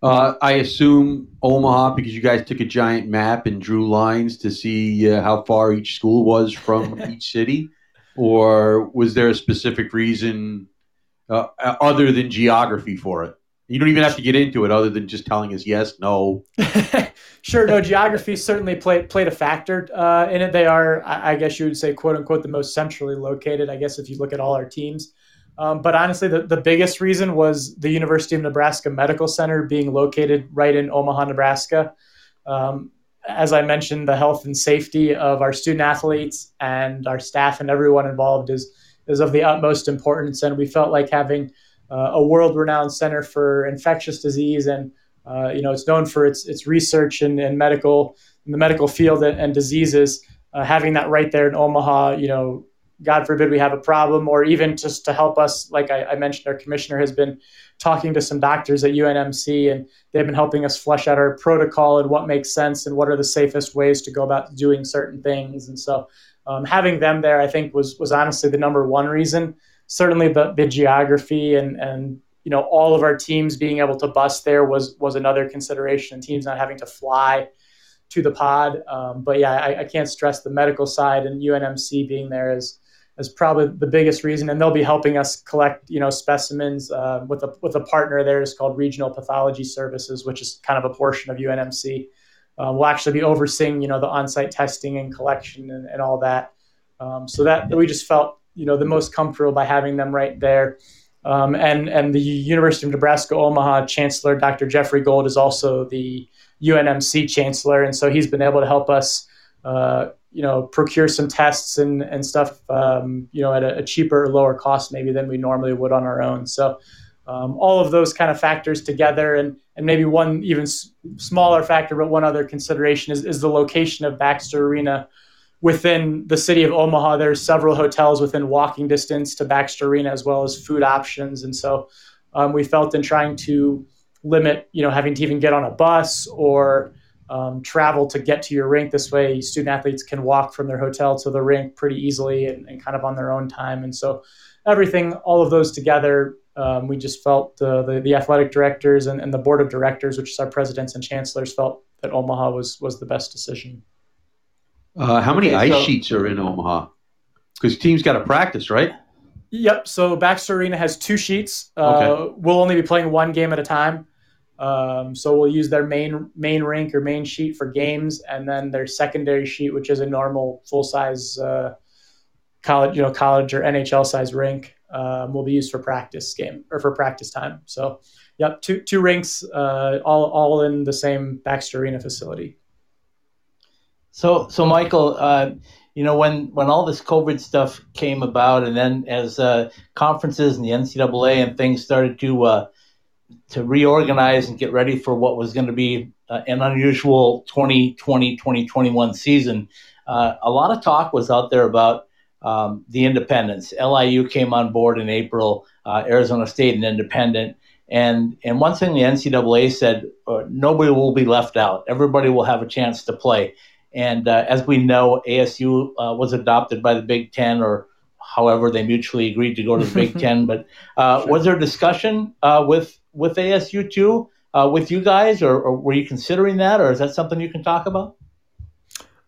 Uh, I assume Omaha because you guys took a giant map and drew lines to see uh, how far each school was from [laughs] each city, or was there a specific reason uh, other than geography for it? You don't even have to get into it other than just telling us yes, no. [laughs]
sure, no. Geography certainly played played a factor uh, in it. They are, I guess you would say, quote unquote, the most centrally located. I guess if you look at all our teams. Um, but honestly, the, the biggest reason was the University of Nebraska Medical Center being located right in Omaha, Nebraska. Um, as I mentioned, the health and safety of our student athletes and our staff and everyone involved is is of the utmost importance. And we felt like having a world-renowned center for infectious disease, and uh, you know it's known for its its research and, and medical in the medical field and, and diseases. Uh, having that right there in Omaha, you know, God forbid we have a problem, or even just to help us, like I, I, mentioned, our commissioner has been talking to some doctors at UNMC, and they've been helping us flesh out our protocol and what makes sense and what are the safest ways to go about doing certain things. And so, um, having them there, I think, was was honestly the number one reason certainly the, the geography and, and you know all of our teams being able to bus there was was another consideration. Teams not having to fly to the pod, um, but yeah, I, I, can't stress the medical side and UNMC being there is is probably the biggest reason. And they'll be helping us collect you know specimens uh, with a with a partner there is called Regional Pathology Services, which is kind of a portion of UNMC. Uh, we'll actually be overseeing you know the on-site testing and collection and, and all that. Um, so that we just felt you know the most comfortable by having them right there. Um, and and the University of Nebraska Omaha Chancellor Dr. Jeffrey Gold is also the UNMC Chancellor, and so he's been able to help us, uh, you know, procure some tests and and stuff, um, you know, at a, a, cheaper lower cost maybe than we normally would on our own. So. Um, all of those kind of factors together, and and maybe one even s- smaller factor, but one other consideration is, is the location of Baxter Arena, within the city of Omaha, there's several hotels within walking distance to Baxter Arena, as well as food options. And so um, we felt in trying to limit, you know, having to even get on a bus or um, travel to get to your rink. This way, student athletes can walk from their hotel to the rink pretty easily and, and kind of on their own time. And so everything, all of those together, um, we just felt uh, the, the athletic directors and, and the board of directors, which is our presidents and chancellors, felt that Omaha was was the best decision.
Uh, how many okay, ice so, sheets are in Omaha? Because teams got to practice, right?
Yep. So Baxter Arena has two sheets. Uh, okay. We'll only be playing one game at a time. Um, so we'll use their main main rink or main sheet for games, and then their secondary sheet, which is a normal full size uh, college, you know, college or NHL size rink, um, will be used for practice game or for practice time. So, yep, two two rinks, uh, all all in the same Baxter Arena facility.
So, so Michael, uh, you know, when when all this COVID stuff came about, and then as uh, conferences and the NCAA and things started to uh, to reorganize and get ready for what was going to be uh, an unusual 2020 2021 season, uh, a lot of talk was out there about um, the independents. LIU came on board in April. Uh, Arizona State, an independent. And and one thing the NCAA said, nobody will be left out. Everybody will have a chance to play. And uh, as we know, ASU uh, was adopted by the Big Ten, or however they mutually agreed to go to the Big [laughs] Ten. But uh, sure. was there discussion uh, with with ASU too, uh, with you guys, or, or, were you considering that, or is that something you can talk about?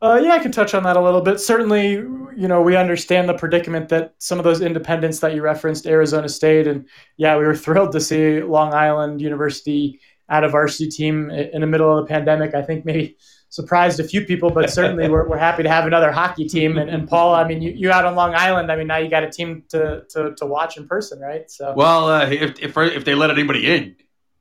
Uh, yeah, I can touch on that a little bit. Certainly, you know, we understand the predicament that some of those independents that you referenced, Arizona State, and yeah, we were [laughs] thrilled to see Long Island University out of varsity team in the middle of the pandemic. I think maybe surprised a few people, but certainly we're, we're happy to have another hockey team. And, and Paul, I mean, you, you out on Long Island. I mean, now you got a team to, to, to watch in person, right? So
well, uh, if, if if they let anybody in.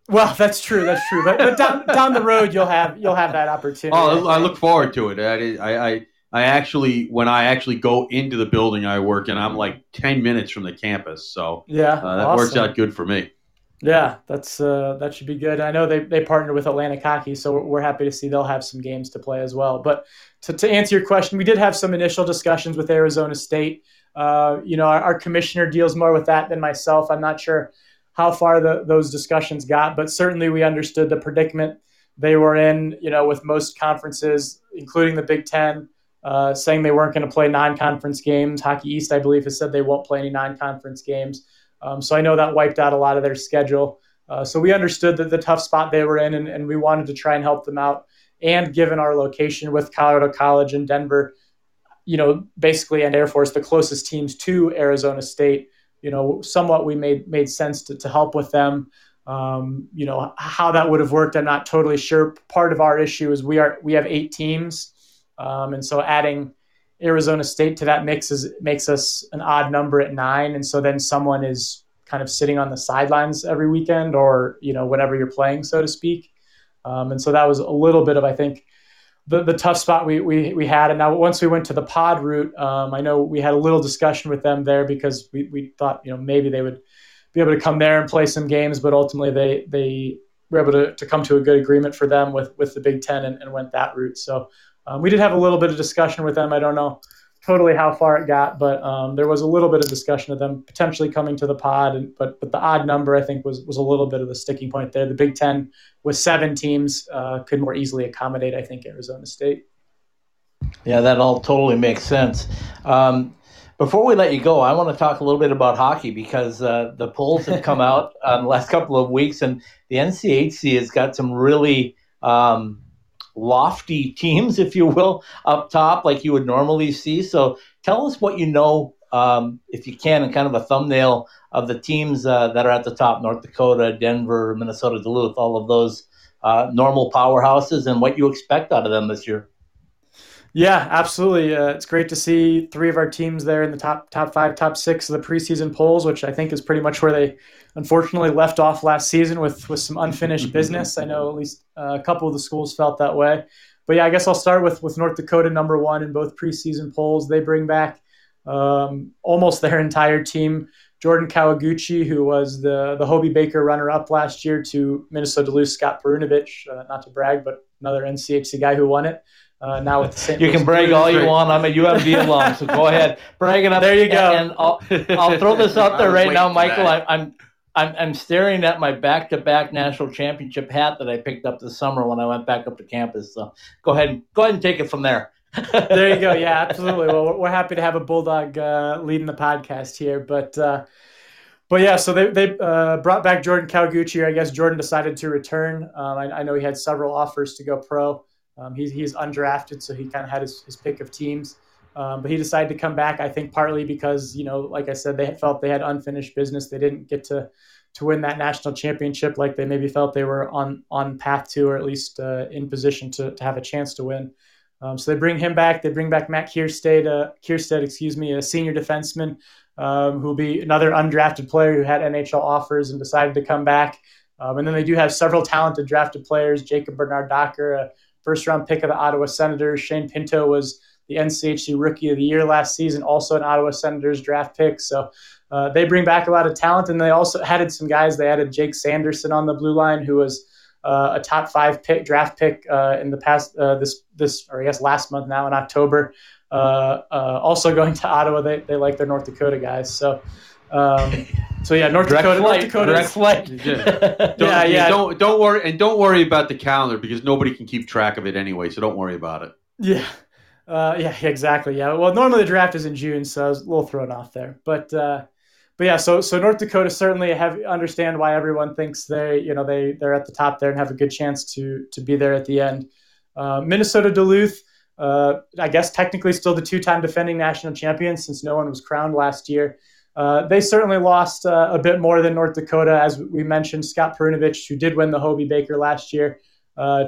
Well, that's true. That's true. But, but down, down the road, you'll have you'll have that opportunity.
Oh, I look forward to it. I, I I actually when I actually go into the building I work in, I'm like ten minutes from the campus. So
yeah,
uh, that awesome. works out good for me.
Yeah, that's uh, that should be good. I know they they partner with Atlantic Hockey, so we're, we're happy to see they'll have some games to play as well. But to, to answer your question, we did have some initial discussions with Arizona State. Uh, you know, our, our, commissioner deals more with that than myself. I'm not sure how far the, those discussions got, but certainly we understood the predicament they were in. You know, with most conferences, including the Big Ten, uh, saying they weren't going to play non-conference games. Hockey East, I believe, has said they won't play any non-conference games. Um, so I know that wiped out a lot of their schedule. Uh, so we understood that the tough spot they were in, and, and, we wanted to try and help them out. And given our location with Colorado College and Denver, you know, basically and Air Force, the closest teams to Arizona State, you know, somewhat we made made sense to, to help with them. Um, you know, how that would have worked, I'm not totally sure. Part of our issue is we are we have eight teams, um, and so adding Arizona State to that mix is makes us an odd number at nine, and so then someone is kind of sitting on the sidelines every weekend, or you know whenever you're playing, so to speak. Um, and so that was a little bit of I think the, the tough spot we, we we had. And now once we went to the pod route, um, I know we had a little discussion with them there because we, we thought you know maybe they would be able to come there and play some games, but ultimately they they were able to, to come to a good agreement for them with with the Big Ten and, and went that route. So um, we did have a little bit of discussion with them. I don't know totally how far it got, but um, there was a little bit of discussion of them potentially coming to the pod. And, but but the odd number I think was was a little bit of the sticking point there. The Big Ten with seven teams uh, could more easily accommodate I think Arizona State.
Yeah, that all totally makes sense. Um, before we let you go, I want to talk a little bit about hockey because uh, the polls have come [laughs] out uh, the last couple of weeks, and the NCHC has got some really um, lofty [laughs] teams, if you will, up top like you would normally see. So tell us what you know, um, if you can, and kind of a thumbnail of the teams uh, that are at the top North Dakota, Denver, Minnesota, Duluth, all of those uh, normal powerhouses, and what you expect out of them this year.
Yeah, absolutely. Uh, it's great to see three of our teams there in the top top five, top six of the preseason polls, which I think is pretty much where they unfortunately left off last season with with some unfinished [laughs] business. I know at least uh, a couple of the schools felt that way. But yeah, I guess I'll start with with North Dakota number one in both preseason polls. They bring back um, almost their entire team. Jordan Kawaguchi, who was the the Hobey Baker runner up last year to Minnesota Duluth Scott Perunovich, uh, not to brag, but another NCHC guy who won it. Uh, now with the St.
You can brag all you want. I'm a UMD [laughs] alum, so go ahead, brag it up.
There you go.
And, I'll, I'll throw this out there right now, Michael. I, I'm I'm I'm staring at my back-to-back national championship hat that I picked up this summer when I went back up to campus. So go ahead, go ahead and take it from there. [laughs]
there you go. Yeah, absolutely. Well, we're happy to have a bulldog uh, leading the podcast here, but. Uh, but yeah, so they, they uh, brought back Jordan Kawaguchi. I guess Jordan decided to return. Um, I, I, know he had several offers to go pro. Um, he's, he's undrafted, so he kind of had his, his pick of teams. Um, but he decided to come back, I think, partly because, you know, like I said, they felt they had unfinished business. They didn't get to to win that national championship like they maybe felt they were on on path to, or at least uh, in position to, to have a chance to win. Um, so they bring him back. They bring back Matt Kiersted, uh, Kiersted, excuse me, a senior defenseman um, who will be another undrafted player who had NHL offers and decided to come back. Um, and then they do have several talented drafted players. Jacob Bernard Docker, a first round pick of the Ottawa Senators. Shane Pinto was the NCHC Rookie of the Year last season, also an Ottawa Senators draft pick. So uh, they bring back a lot of talent, and they also added some guys. They added Jake Sanderson on the blue line, who was uh, a top five pick, draft pick uh, in the past uh, this this or I guess last month now in October. Uh, uh, also going to Ottawa, they, they like their North Dakota guys. So. Um, so yeah, North
direct
Dakota.
Flight,
North Dakota.
Direct flight. [laughs]
yeah. yeah, yeah. Don't don't worry, and don't worry about the calendar because nobody can keep track of it anyway. So don't worry about it.
Yeah, uh, [laughs] yeah, exactly. Yeah. Well, normally the draft is in June, so I was a little thrown off there. But uh, but yeah, so so North Dakota certainly have understand why everyone thinks they you know they they're at the top there and have a good chance to to be there at the end. Uh, Minnesota Duluth. uh, I guess technically still the two-time defending national champions since no one was crowned last year. Uh, they certainly lost uh, a bit more than North Dakota, as we mentioned. Scott Perunovich, who did win the Hobey Baker last year,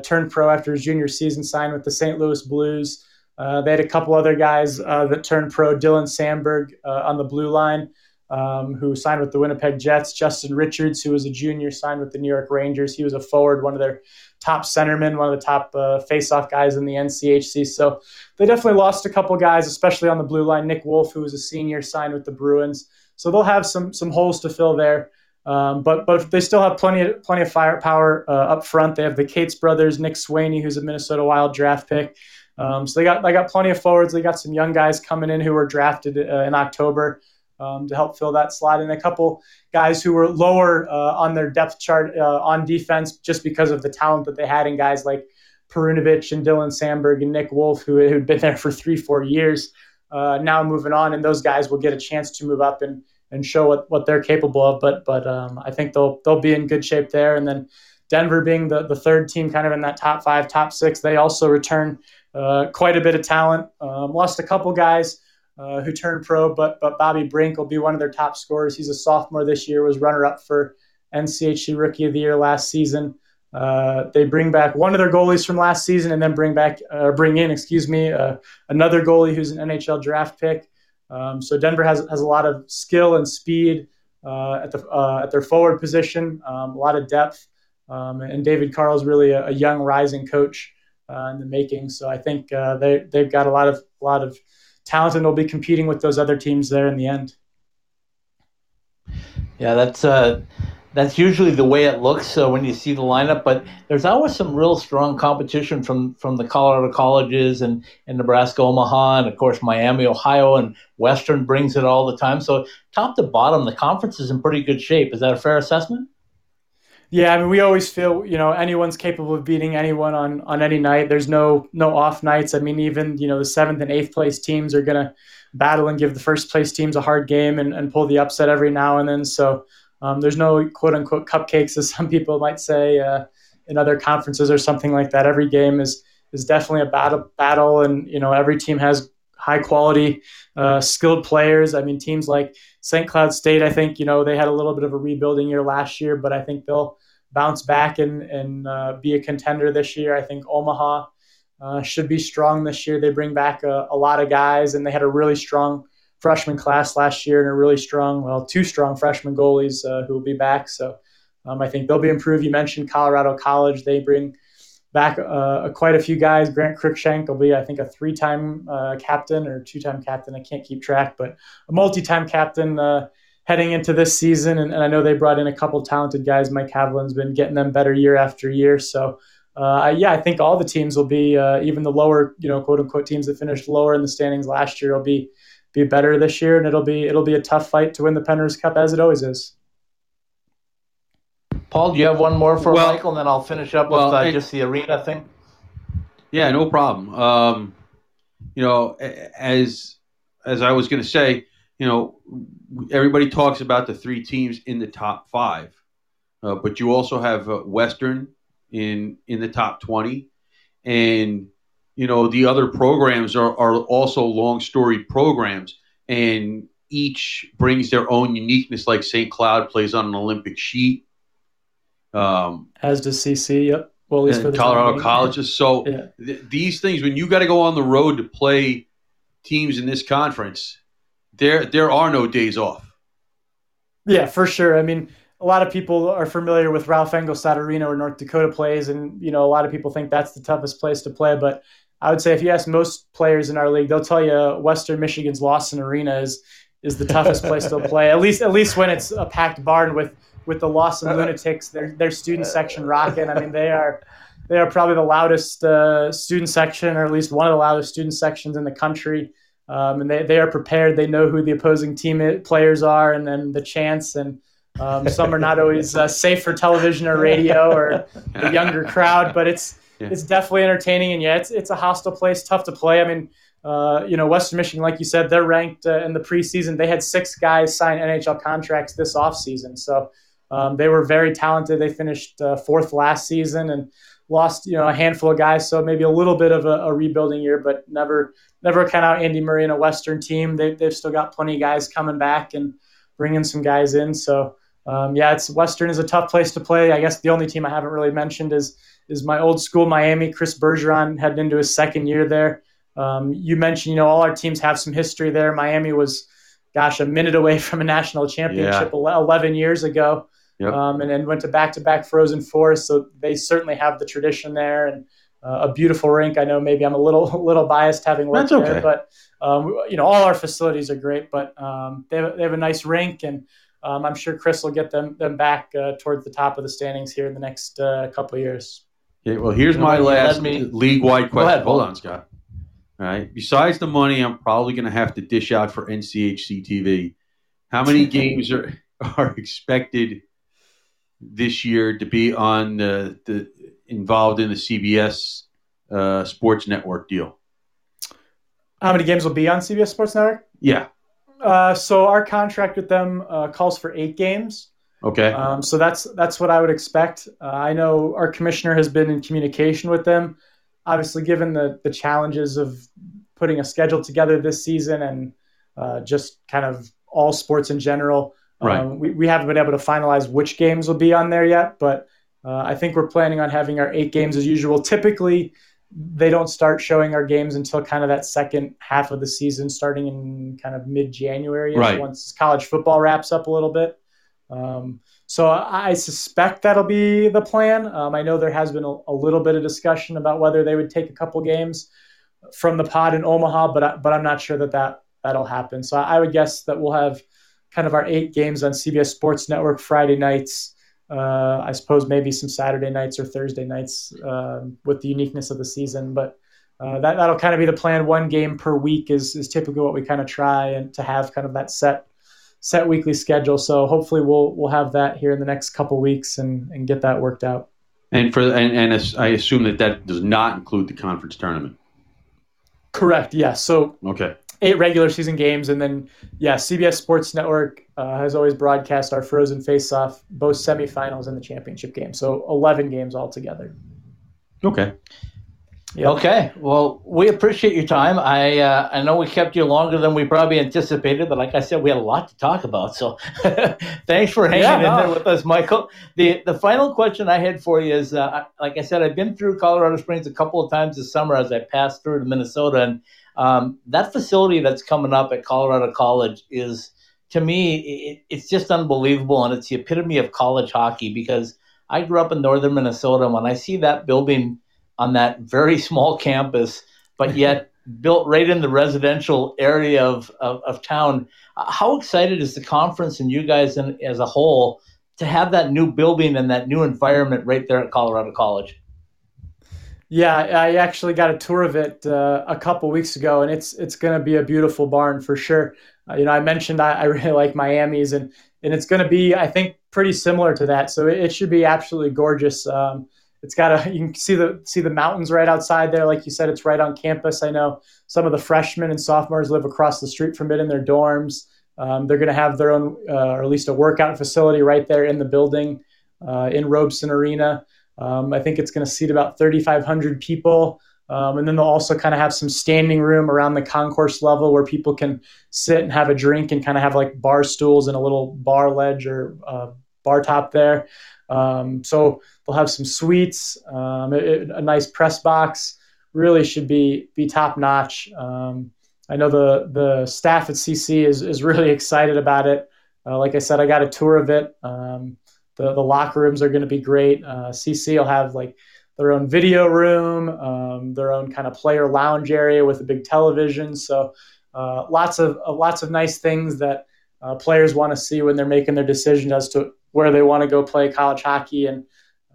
turned pro after his junior season, signed with the St. Louis Blues. Uh, they had a couple other guys uh, that turned pro. Dylan Samberg on the blue line, um, who signed with the Winnipeg Jets. Justin Richards, who was a junior, signed with the New York Rangers. He was a forward, one of their top centermen, one of the top uh, face-off guys in the NCHC. So they definitely lost a couple guys, especially on the blue line. Nick Wolff, who was a senior, signed with the Bruins. So they'll have some some holes to fill there. Um, but but they still have plenty of plenty of firepower uh, up front. They have the Cates brothers, Nick Swaney, who's a Minnesota Wild draft pick. Um, so they got they got plenty of forwards. They got some young guys coming in who were drafted uh, in October um, to help fill that slot, and a couple guys who were lower uh, on their depth chart uh, on defense just because of the talent that they had in guys like Perunovich and Dylan Samberg and Nick Wolff, who had been there for three four years uh, now moving on, and those guys will get a chance to move up and and show what, what they're capable of. But but um, I think they'll they'll be in good shape there. And then Denver being the the third team, kind of in that top five, top six, they also return quite a bit of talent. Um, lost a couple guys. Uh, who turned pro, but but Bobby Brink will be one of their top scorers. He's a sophomore this year, was runner up for NCHC Rookie of the Year last season. Uh, they bring back one of their goalies from last season, and then bring back, uh, bring in, excuse me, uh, another goalie who's an NHL draft pick. Um, so Denver has has a lot of skill and speed uh, at the uh, at their forward position, um, a lot of depth, um, and David Carle is really a, a, young rising coach Uh, in the making. So I think uh, they they've got a lot of a lot of talent, and they'll be competing with those other teams there in the end.
Yeah, that's uh, that's usually the way it looks uh, when you see the lineup. But there's always some real strong competition from from the Colorado colleges and, and Nebraska, Omaha, and of course Miami, Ohio, and Western brings it all the time. So top to bottom, the conference is in pretty good shape. Is that a fair assessment?
Yeah, I mean, we always feel you know anyone's capable of beating anyone on on any night. There's no no off nights. I mean, even you know the seventh and eighth place teams are gonna battle and give the first place teams a hard game and, and pull the upset every now and then. So um, there's no quote unquote cupcakes, [laughs] as some people might say uh, in other conferences or something like that. Every game is is definitely a battle, battle, and you know every team has high quality, uh, skilled players. I mean, teams like St. Cloud State, I think you know they had a little bit of a rebuilding year last year, but I think they'll bounce back and and uh, be a contender this year. I think Omaha uh, should be strong this year. They bring back a, a lot of guys, and they had a really strong freshman class last year and a really strong, well, two strong freshman goalies uh, who will be back. So um, I think they'll be improved. You mentioned Colorado College; they bring back uh, quite a few guys. Grant Cruikshank will be, I think, a three-time uh, captain or two-time captain. I can't keep track, but a multi-time captain uh, heading into this season. And, and, I know they brought in a couple talented guys. Mike Haviland's been getting them better year after year. So. Uh, yeah, I think all the teams will be, uh, even the lower, you know, quote unquote teams that finished lower in the standings last year will be be better this year, and it'll be it'll be a tough fight to win the Penrose Cup as it always is.
Paul, do you have one more for well, Michael, and then I'll finish up well, with uh, just the arena thing.
Yeah, no problem. Um, you know, as as I was going to say, you know, everybody talks about the three teams in the top five, uh, but you also have uh, Western in in the top twenty, and you know the other programs are, are also long story programs and each brings their own uniqueness like st cloud plays on an olympic sheet
um, as does cc yep
well at least for the colorado colleges so yeah. th- these things when you got to go on the road to play teams in this conference there there are no days off
yeah for sure i mean a lot of people are familiar with Ralph Engelstad Arena where North Dakota plays, and you know a lot of people think that's the toughest place to play. But I would say if you ask most players in our league, they'll tell you Western Michigan's Lawson Arena is is the toughest place to [laughs] play. At least at least when it's a packed barn with with the Lawson Lunatics, their their student section rocking. I mean, they are [laughs] they are probably the loudest uh, student section, or at least one of the loudest student sections in the country. Um, and they, they are prepared. They know who the opposing team players are, and then the chants. And um, some are not always uh, safe for television or radio or the [laughs] younger crowd, but it's yeah. it's definitely entertaining. And yeah, it's it's a hostile place, tough to play. I mean, uh, you know, Western Michigan, like you said, they're ranked uh, in the preseason. They had six guys sign NHL contracts this offseason. So um, they were very talented. They finished uh, fourth last season and lost you know a handful of guys, so maybe a little bit of a, a rebuilding year, but never never count out Andy Murray and a Western team. They, they've still got plenty of guys coming back and bringing some guys in. So um, yeah, it's Western is a tough place to play. I guess the only team I haven't really mentioned is is my old school Miami. Chris Bergeron heading into his second year there. Um, you mentioned, you know, all our teams have some history there. Miami was, gosh, a minute away [laughs] from a national championship yeah. 11 years ago, yep. um, and then went to back-to-back Frozen Four. So they certainly have the tradition there and uh, a beautiful rink. I know maybe I'm a little [laughs] a little biased having worked okay. there, but um, you know, all our facilities are great. But um, they have, they have a nice rink and. Um, I'm sure Chris will get them them back uh, towards the top of the standings here in the next uh, couple years.
Okay, well, here's my last league wide question. Ahead, Hold on, Scott. All right. Besides the money, I'm probably going to have to dish out for NCHC TV. How many [laughs] games are are expected this year to be on the, the involved in the CBS uh, Sports Network deal?
How many games will be on CBS Sports Network?
Yeah.
Uh, so our contract with them uh, calls for eight games.
Okay.
Um, so that's that's what I would expect. Uh, I know our commissioner has been in communication with them. Obviously, given the the challenges of putting a schedule together this season and uh, just kind of all sports in general,
right.
Um, we, we haven't been able to finalize which games will be on there yet. But uh, I think we're planning on having our eight games as usual. Typically, they don't start showing our games until kind of that second half of the season, starting in kind of mid January,
right.
once college football wraps up a little bit. Um, so I suspect that'll be the plan. Um, I know there has been a, a, little bit of discussion about whether they would take a couple games from the pod in Omaha, but I, but I'm not sure that, that that'll happen. So I would guess that we'll have kind of our eight games on CBS Sports Network Friday nights. Uh, I suppose maybe some Saturday nights or Thursday nights uh, with the uniqueness of the season, but uh, that that'll kind of be the plan. One game per week is is typically what we kind of try and to have kind of that set set weekly schedule. So hopefully we'll we'll have that here in the next couple weeks and and get that worked out.
And for and, and I assume that that does not include the conference tournament.
Correct. Yes. Yeah. So
okay.
Eight regular season games, and then yeah, CBS Sports Network uh, has always broadcast our Frozen Face-Off, both semifinals and the championship game. So eleven games altogether.
Okay.
Yep. Okay. Well, we appreciate your time. I uh, I know we kept you longer than we probably anticipated, but like I said, we had a lot to talk about. So [laughs] thanks for hanging yeah, no. in there with us, Michael. The the final question I had for you is, uh, like I said, I've been through Colorado Springs a couple of times this summer as I passed through to Minnesota, and um, that facility that's coming up at Colorado College is, to me, it, it's just unbelievable, and it's the epitome of college hockey because I grew up in northern Minnesota, and when I see that building on that very [laughs] small campus, but yet built right in the residential area of, of, of, town. How excited is the conference and you guys in, as a whole to have that new building and that new environment right there at Colorado College?
Yeah, I actually got a tour of it uh, a couple weeks ago, and it's it's going to be a beautiful barn for sure. Uh, you know, I mentioned I, I, really [laughs] like Miami's, and and it's going to be, I think, pretty similar to that. So it, it should be absolutely gorgeous. Um, it's got a [laughs] you can see the see the mountains right outside there. Like you said, it's right on campus. I know some of the freshmen and sophomores live across the street from it in their dorms. Um, they're going to have their own, uh, or at least a workout facility right there in the building uh, in Robson Arena. Um, I think it's going to seat about 3,500 people. Um, and then they'll also kind of have some standing room around the concourse level where people can sit and have a drink and kind of have like bar stools and a little bar ledge or uh, bar top there. Um, so they'll have some suites, um, it, a nice press box. Really should be be top notch. Um, I know the the staff at CC is is really [laughs] excited about it. Uh, like I said, I got a tour of it. Um, the the locker rooms are going to be great. Uh, CC will have like their own video room, um, their own kind of player lounge area with a big television. So uh, lots of uh, lots of nice things that uh, players want to see when they're making their decision as to where they want to go play college hockey, and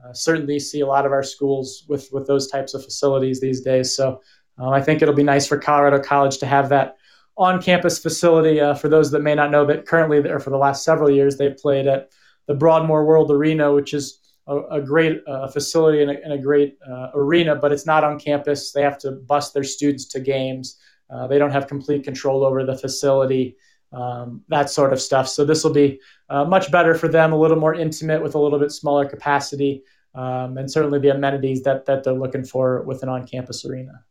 uh, certainly see a lot of our schools with with those types of facilities these days. So uh, I think it'll be nice for Colorado College to have that on-campus facility. Uh, for those that may not know, that currently, or for the last several years, they've played at the Broadmoor World Arena, which is a, a great uh, facility and a, and a great uh, arena, but it's not on campus. They have to bus their students to games. Uh, they don't have complete control over the facility. um, that sort of stuff. So this will be uh, much better for them, a little more intimate with a little bit smaller capacity, um, and certainly the amenities that that they're looking for with an on-campus arena.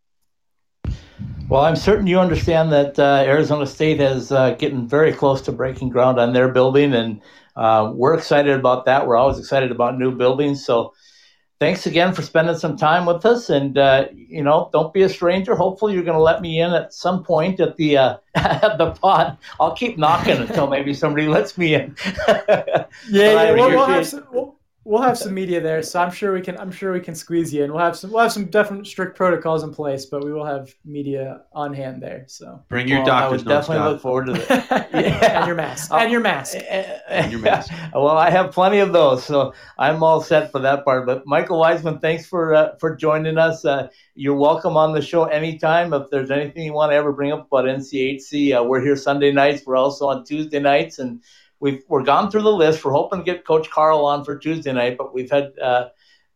Well, I'm certain you understand that uh, Arizona State is uh, getting very close to breaking ground on their building, and uh, we're excited about that. We're always excited about new buildings. So, thanks again for spending some time with us. And uh, you know, don't be a stranger. Hopefully, you're going to let me in at some point at the uh, [laughs] at the pod. I'll keep knocking until maybe somebody lets me in. [laughs]
yeah, yeah. We'll, we'll, have some, we'll, we'll have some media there, so I'm sure we can. I'm sure we can squeeze you in. We'll have some. We'll have some definite strict protocols in place, but we will have media on hand there. So
bring your well, doctor's
I would definitely look forward to that. [laughs]
yeah. and your mask. And your mask. [laughs]
and your mask. [laughs] well, I have plenty of those, so I'm all set for that part. But Michael Weissman, thanks for uh, for joining us. Uh, you're welcome on the show anytime. If there's anything you want to ever bring up about NCHC, uh, we're here Sunday nights. We're also on Tuesday nights and we've we're gone through the list. We're hoping to get Coach Carle on for Tuesday night, but we've had uh,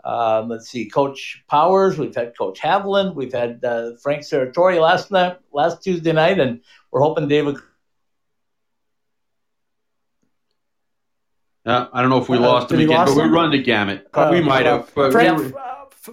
um, let's see, Coach Powers, we've had Coach Haviland, we've had uh, Frank Serratore last night, last Tuesday night, and we're hoping David.
Uh, I don't know if we uh, lost him again, but we run the gamut. we might have.
Frank,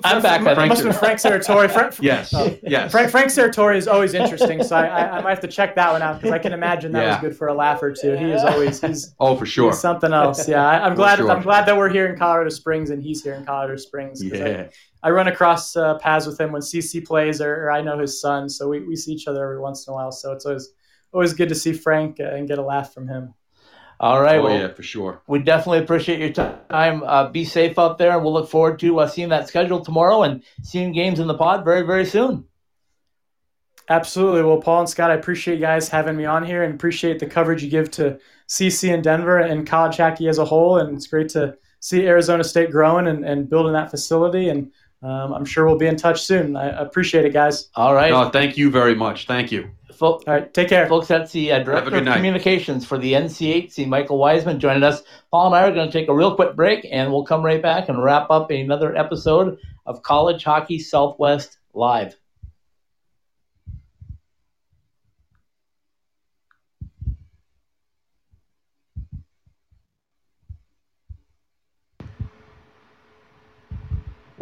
I'm back. Frank, must have been Frank Serratore. Frank, [laughs]
yes, uh, yes.
Frank, Frank Serratore is always interesting, so I, I, I, might have to check that one out because I can imagine that yeah. was good for a laugh or two. He is always he's
oh for sure
something else. Yeah, I, am glad sure. I'm glad that we're here in Colorado Springs and he's here in Colorado Springs.
Yeah.
I, run across uh, paths with him when CC plays, or, or, I know his son, so we, we see each other every once in a while. So it's always always good to see Frank uh, and get a laugh from him.
All right.
Oh, well, yeah, for sure.
We definitely appreciate your time. Uh, be safe out there, and we'll look forward to uh, seeing that schedule tomorrow and seeing games in the pod very, very soon.
Absolutely. Well, Paul and Scott, I appreciate you guys having me on here and appreciate the coverage you give to CC and Denver and college hockey as a whole. And it's great to see Arizona State growing and, and building that facility. And um, I'm sure we'll be in touch soon. I appreciate it, guys.
All right.
No, thank you very much. Thank you.
All right, take care.
Folks, that's the uh, Director of night. Communications for the NCHC, Michael Weissman, joining us. Paul and I are going to take a real quick break, and we'll come right back and wrap up another episode of College Hockey Southwest Live.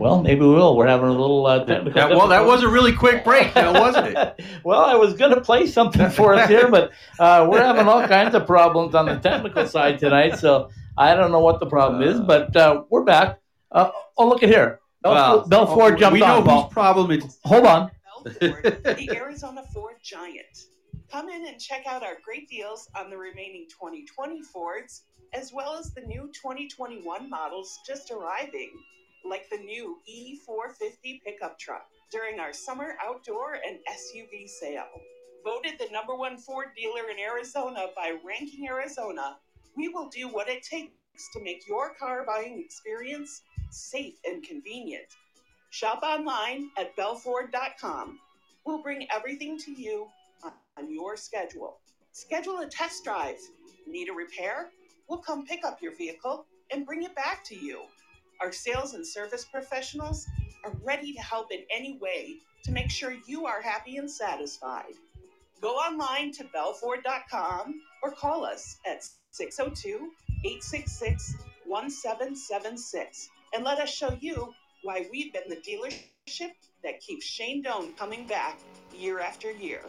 Well, maybe we will. We're having a little uh, technical.
That, well, that was a really quick break, now, wasn't it? [laughs]
well, I was going to play something for us here, but uh, we're having all kinds of problems on the technical side tonight. So I don't know what the problem is, but uh, we're back. Uh, oh, look at here. Bell Ford, well, Bell Ford jumped
we know
on.
whose problem it is.
Hold on.
Bell Ford, [laughs] the Arizona Ford Giant. Come in and check out our great deals on the remaining 2020 Fords, as well as the new 2021 models just arriving like the new E450 pickup truck during our summer outdoor and SUV sale. Voted the number one Ford dealer in Arizona by Ranking Arizona, we will do what it takes to make your car buying experience safe and convenient. Shop online at belford.com. We'll bring everything to you on your schedule. Schedule a test drive. Need a repair? We'll come pick up your vehicle and bring it back to you. Our sales and service professionals are ready to help in any way to make sure you are happy and satisfied. Go online to belford.com or call us at 602 866 1776 and let us show you why we've been the dealership that keeps Shane Doan coming back year after year.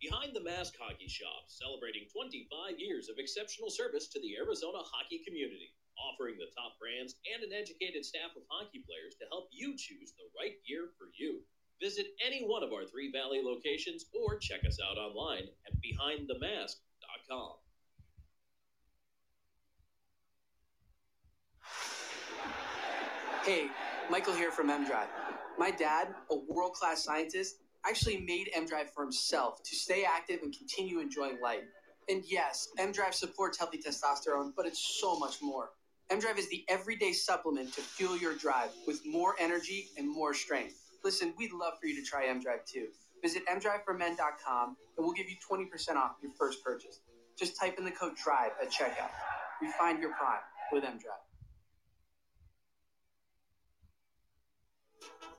Behind the Mask Hockey Shop, celebrating 25 years of exceptional service to the Arizona hockey community, offering the top brands and an educated staff of hockey players to help you choose the right gear for you. Visit any one of our three Valley locations or check us out online at behindthemask.com.
Hey, Michael here from MDrive. My dad, a world class scientist, actually made mDrive for himself to stay active and continue enjoying life. And yes, mDrive supports healthy testosterone, but it's so much more. mDrive is the everyday supplement to fuel your drive with more energy and more strength. Listen, we'd love for you to try mDrive too. Visit mdriveformen.com and we'll give you 20% off your first purchase. Just type in the code DRIVE at checkout. Refine your prime with mDrive.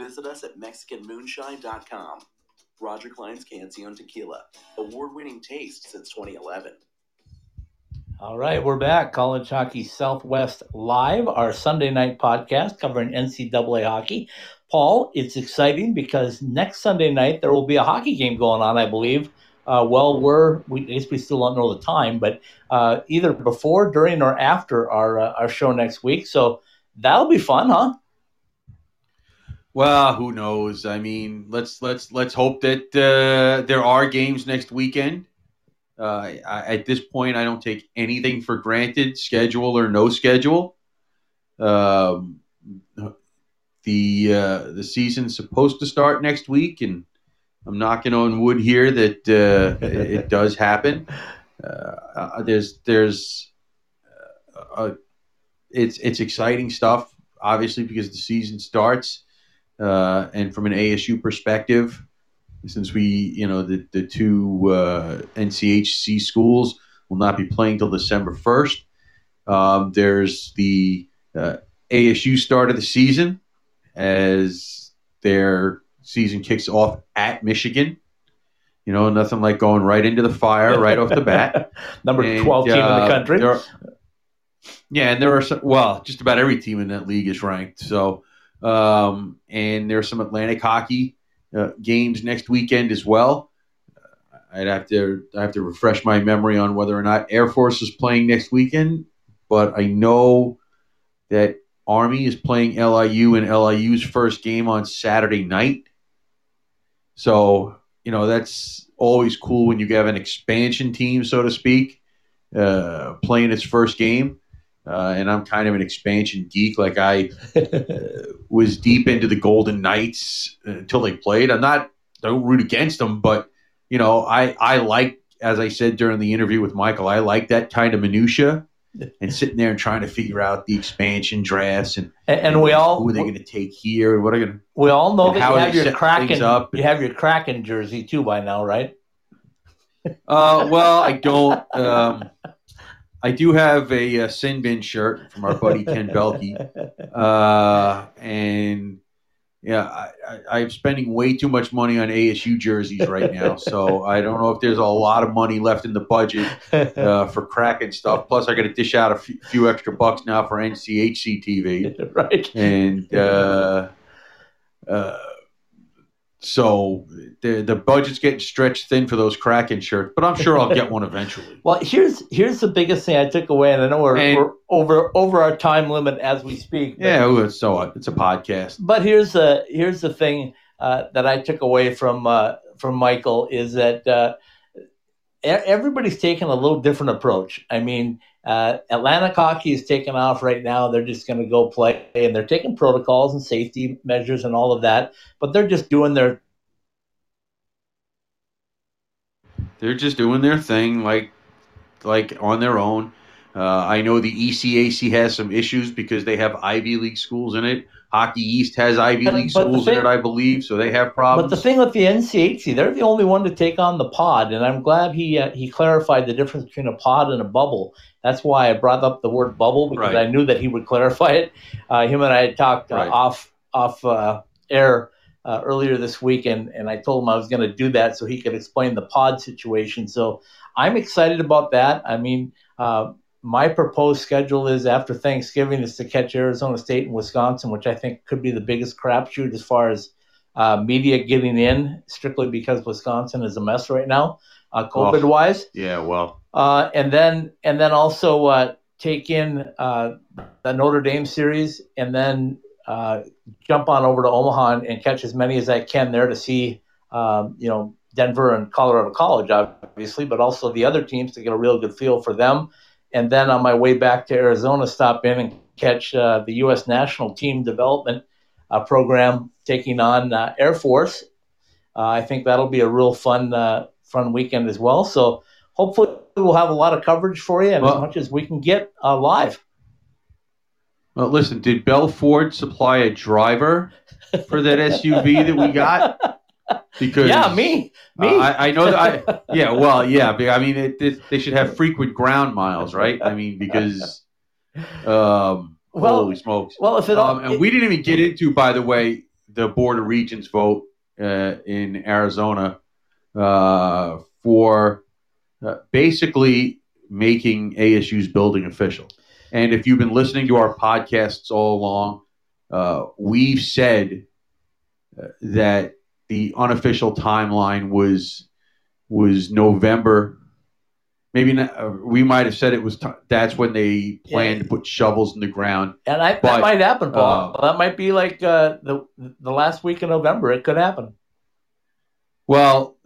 Visit us at MexicanMoonshine.com. Roger Clyne's Cancion Tequila, award winning taste since 2011.
All right, we're back. College Hockey Southwest Live, our Sunday night podcast covering NCAA hockey. Paul, it's exciting because next Sunday night there will be a hockey game going on, I believe. Uh, well, we're we, I guess we still don't know the time, but uh, either before, during, or after our uh, our show next week. So that'll be fun, huh?
Well, who knows? I mean, let's let's let's hope that uh, there are games next weekend. Uh, I, at this point, I don't take anything for granted, schedule or no schedule. Um, the uh, the season's supposed to start next week, and I'm knocking on wood here that uh, it, does happen. Uh, there's there's uh, it's it's exciting stuff, obviously, because the season starts, uh, and from an ASU perspective since we, you know, the, the two uh, NCHC schools will not be playing till December 1st. Um, there's the uh, ASU start of the season as their season kicks off at Michigan. You know, nothing like going right into the fire right off the bat. [laughs]
Number and, 12 team in the uh, country.
Are, yeah, and there are some, well, just about every team in that league is ranked. So, um, and there's some Atlantic hockey uh, games next weekend as well. I'd have to I have to refresh my memory on whether or not Air Force is playing next weekend, but I know that Army is playing LIU in LIU's first game on Saturday night. So you know that's always cool when you have an expansion team, so to speak, uh, playing its first game. Uh, and I'm kind of an expansion geek. Like I uh, was deep into the Golden Knights until they played. I'm not don't root against them, but you know I I like as I said during the interview with Michael, I like that kind of minutia [laughs] and sitting there and trying to figure out the expansion drafts and
and, and we all
who are they going to take here and what are going to
we all know that you have your Kraken up you have your Kraken jersey too by now, right?
Uh, well, I don't. Um, I do have a, a sin bin shirt from our buddy Ken [laughs] Belkey, uh, and yeah, I, am spending way too much money on ASU jerseys right now, [laughs] so I don't know if there's a lot of money left in the budget uh, [laughs] for Kraken stuff. Plus, I got to dish out a few, few extra bucks now for NCHC TV,
right?
And uh, uh, so the the budget's getting stretched thin for those Kraken shirts, but I'm sure I'll get one eventually. [laughs]
well, here's here's the biggest thing I took away, and I know we're, and, we're over over our time limit as we speak.
But, yeah, so what? It's a podcast.
But here's the here's the thing uh, that I took away from uh, from Michael is that uh, everybody's taking a little different approach. I mean, uh, Atlantic hockey is taking off right now. They're just going to go play, and they're taking protocols and safety measures and all of that. But they're just doing their.
They're just doing their thing, like, like on their own. Uh, I know the ECAC has some issues because they have Ivy League schools in it. Hockey East has Ivy League but schools thing, in it, I believe, so they have problems.
But the thing with the NCHC, they're the only one to take on the pod, and I'm glad he uh, he clarified the difference between a pod and a bubble. That's why I brought up the word bubble because right. I knew that he would [laughs] clarify it. Uh, him and I had talked uh, right. off off uh, air uh, earlier this week, and, and I told him I was going to do that so he could explain the pod situation. So I'm excited about that. I mean uh, my proposed schedule is after Thanksgiving is to catch Arizona State and Wisconsin, which I think could be the biggest crapshoot as far as uh, media getting in, strictly because Wisconsin is a mess right now, uh, COVID wise.
Oh, yeah, well,
uh, and then and then also uh, take in uh, the Notre Dame series, and then uh, jump on over to Omaha and, catch as many as I can there to see, um, you know, Denver and Colorado College, obviously, but also the other teams to get a real good feel for them and then on my way back to Arizona, stop in and catch uh, the U.S. national team development program taking on Air Force I think that'll be a real fun fun weekend as well. So hopefully we'll have a lot of coverage for you and
Well-
as much as we can get uh, live.
Well, listen, did Bell Ford supply a driver for that SUV that we got? Because
Yeah, me, me.
Uh, I, I know that. I, yeah, well, yeah. I mean, it, it, they should have frequent ground miles, right? I mean, because um,
Well-
holy smokes!
well, if it all,
Um, and we didn't even get into, by the way, the Board of Regents vote uh, in Arizona uh, for uh, basically making ASU's building official. And if you've been listening to our podcasts all along, uh, we've said uh, that the unofficial timeline was was November. Maybe not, uh, we might have said it was. T- that's when they planned to put shovels in the ground.
and I, that might happen, Paul.
uh,
that might be like uh, the the last week in November. It could happen.
Well,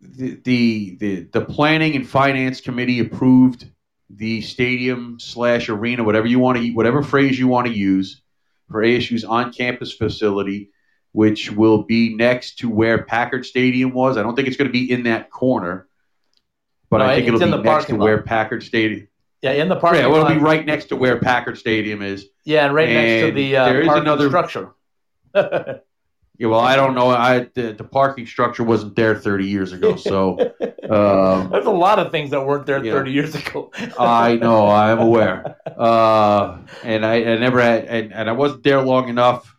the the the, the planning and finance committee approved the stadium slash arena, whatever you want to, whatever phrase you want to use, for ASU's on-campus facility, which will be next to where Packard Stadium was. I don't think it's going to be in that corner, but
No,
I think
it's
it'll
in
be
the
next to
parking
where. Packard Stadium.
Yeah, in the parking
Yeah, well, it'll be right next to where Packard Stadium is.
Yeah, and right next to the uh,
there is another-
structure. [laughs]
Yeah, well, I don't know. I the, the parking structure wasn't there 30 years ago, so [laughs] um,
There's a lot of things that weren't there
Yeah.
30 years ago. [laughs]
I know, I'm aware. Uh, and I, I never had, and, and I wasn't there long enough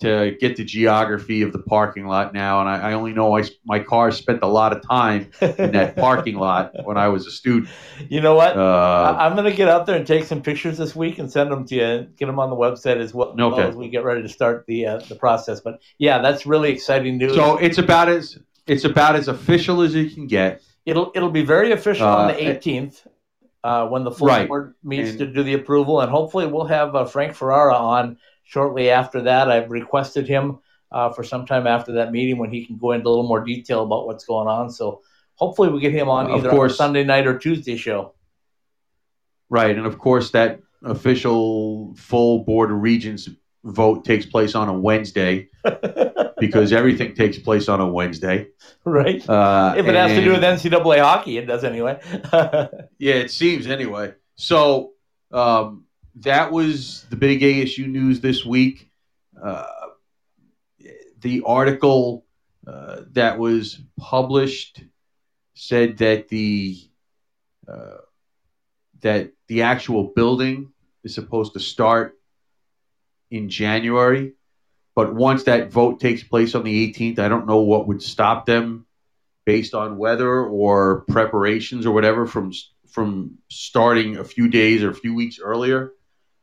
to get the geography of the parking lot now. And I, I only know I, my car spent a lot of time in that [laughs] parking lot when I was a student.
you know what?
Uh,
I- I'm going to get out there and take some pictures this week and send them to you. and Get them on the website as well,
Okay.
as we get ready to start the uh, the process. But yeah, that's really exciting news.
so it's about as it's about as official as you can get.
it'll it'll be very official on
Uh,
the 18th uh, when the full
Right.
board meets
And-
to do the approval, and hopefully we'll have uh, Frank Ferrara on shortly after that. I've requested him uh, for some time after that meeting when he can go into a little more detail about what's going on. So hopefully we get him on either on Sunday night or Tuesday show.
Right, and of course that official full board of regents vote takes place on a Wednesday [laughs] because everything takes place on a Wednesday.
right?
Uh,
If it has to do with NCAA hockey, it does anyway. [laughs]
yeah, it seems anyway. So um, that was the big ASU news this week. Uh, the article uh, that was published said that the uh, that the actual building is supposed to start in January, but once that vote takes place on the 18th, I don't know what would stop them based on weather or preparations or whatever from from starting a few days or a few weeks earlier.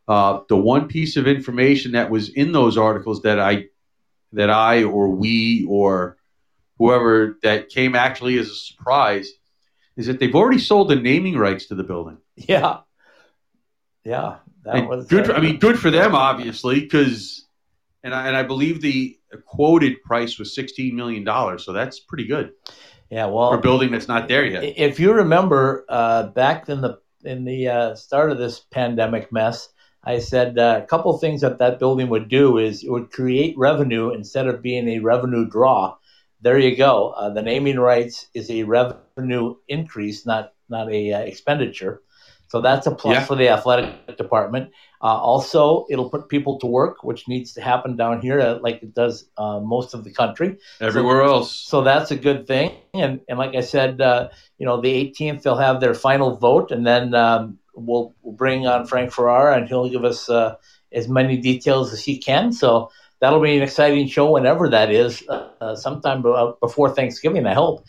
Uh, the one piece of information that was in those articles that I that I or we or whoever that came actually as a surprise is that they've already sold the naming rights to the building.
yeah, yeah, that
And
was
good. For, I mean, good for them, obviously, because and I, and I believe the quoted price was sixteen million dollars. So that's pretty good
yeah. Well,
for a building that's not there yet.
If you remember uh, back in the in the uh, start of this pandemic mess, I said uh, a couple things that that building would do is it would create revenue instead of being a revenue draw. There you go. Uh, the naming rights is a revenue increase, not not a uh, expenditure. So that's a plus
Yeah.
for the athletic department. Uh, also, it'll put people to work, which needs to happen down here, uh, like it does uh, most of the country.
Everywhere else.
So that's a good thing. And and like I said, uh, you know, the 18th they'll have their final vote, and then um, we'll, we'll bring on Frank Ferrara, and he'll give us uh, as many details as he can. So that'll be an exciting show whenever that is, uh, uh, sometime be- before Thanksgiving, I hope.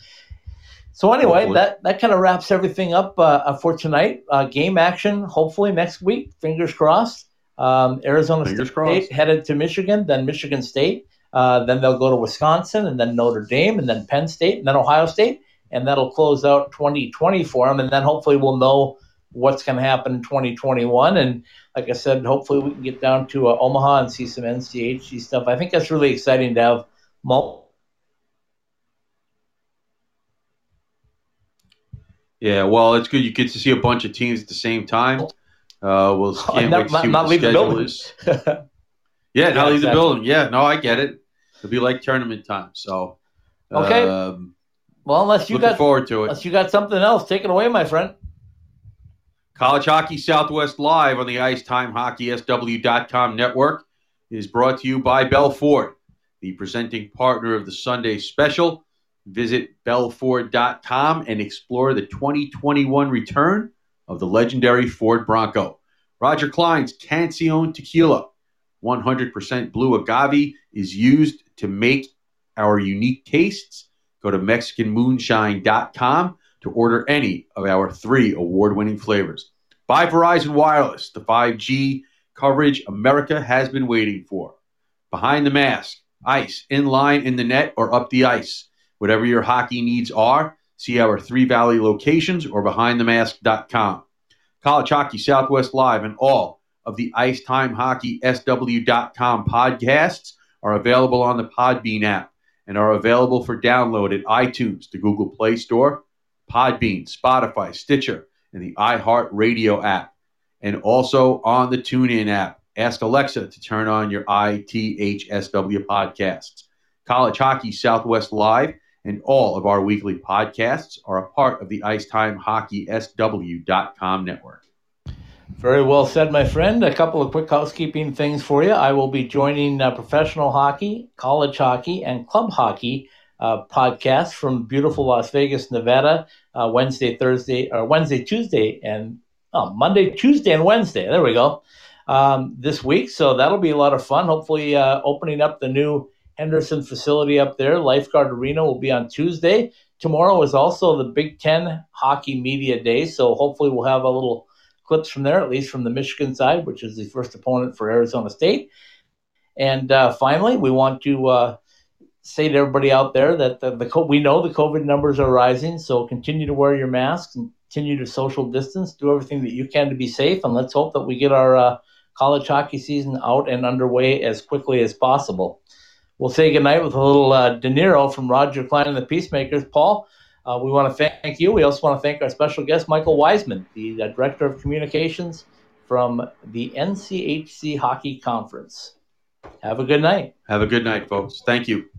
So anyway,
Hopefully.
that that kind of wraps everything up uh, for tonight. Uh, game action, hopefully next week. Fingers crossed. Um, Arizona
Fingers
State
crossed.
headed to Michigan, then Michigan State. Uh, then they'll go to Wisconsin, and then Notre Dame, and then Penn State, and then Ohio State, and that'll close out 2020 for them. And then hopefully we'll know what's going to happen in 2021. And like I said, hopefully we can get down to uh, Omaha and see some NCHC stuff. I think that's really exciting to have multiple.
Yeah, well, it's good. You get to see a bunch of teams at the same time. Uh, we'll [laughs] can't
not-
wait to
not-
see
not
what
leave
the
the
schedule
building.
is. Yeah, [laughs]
Yeah,
not leave the building. Yeah, no, I get it. It'll be like tournament time. So,
Okay.
Um,
Well, unless you got
forward to it.
unless you got something else, take it away, my friend.
College Hockey Southwest Live on the IceTimeHockeySW.com network is brought to you by Bell Ford, the presenting partner of the Sunday special. Visit bellford.com and explore the 2021 return of the legendary Ford Bronco. Roger Clyne's Cancion Tequila, 100% blue agave, is used to make our unique tastes. Go to MexicanMoonshine.com to order any of our three award winning flavors. By Verizon Wireless, the 5G coverage America has been waiting for. Behind the mask, ice, in line, in the net, or up the ice. Whatever your hockey needs are, see our Three Valley locations or behindthemask.com. College Hockey Southwest Live and all of the Ice Time Hockey SW.com podcasts are available on the Podbean app and are available for download at iTunes, the Google Play Store, Podbean, Spotify, Stitcher, and the iHeartRadio app, and also on the TuneIn app. Ask Alexa to turn on your ITHSW podcasts. College Hockey Southwest Live and all of our weekly podcasts are a part of the Icetime Hockey SW.com network.
Very well said, my friend. A couple of quick housekeeping things for you. I will be joining uh, professional hockey, college hockey, and club hockey uh, podcasts from beautiful Las Vegas, Nevada, uh, Wednesday, Thursday, or Wednesday, Tuesday, and oh, Monday, Tuesday, and Wednesday. There we go. Um, this week, so that'll be a lot of fun. Hopefully, uh, opening up the new Henderson facility up there. Lifeguard Arena will be on Tuesday. Tomorrow is also the Big Ten Hockey Media Day, so hopefully we'll have a little clips from there, at least from the Michigan side, which is the first opponent for Arizona State. And uh, finally, we want to uh, say to everybody out there that the, the we know the COVID numbers are rising, so continue to wear your masks continue to social distance, do everything that you can to be safe, and let's hope that we get our uh, college hockey season out and underway as quickly as possible. We'll say goodnight with a little uh, De Niro from Roger Clyne and the Peacemakers. Paul, uh, we want to thank you. We also want to thank our special guest, Michael Weissman, the uh, Director of Communications from the NCHC Hockey Conference. Have a good night.
Have a good night, folks. Thank you.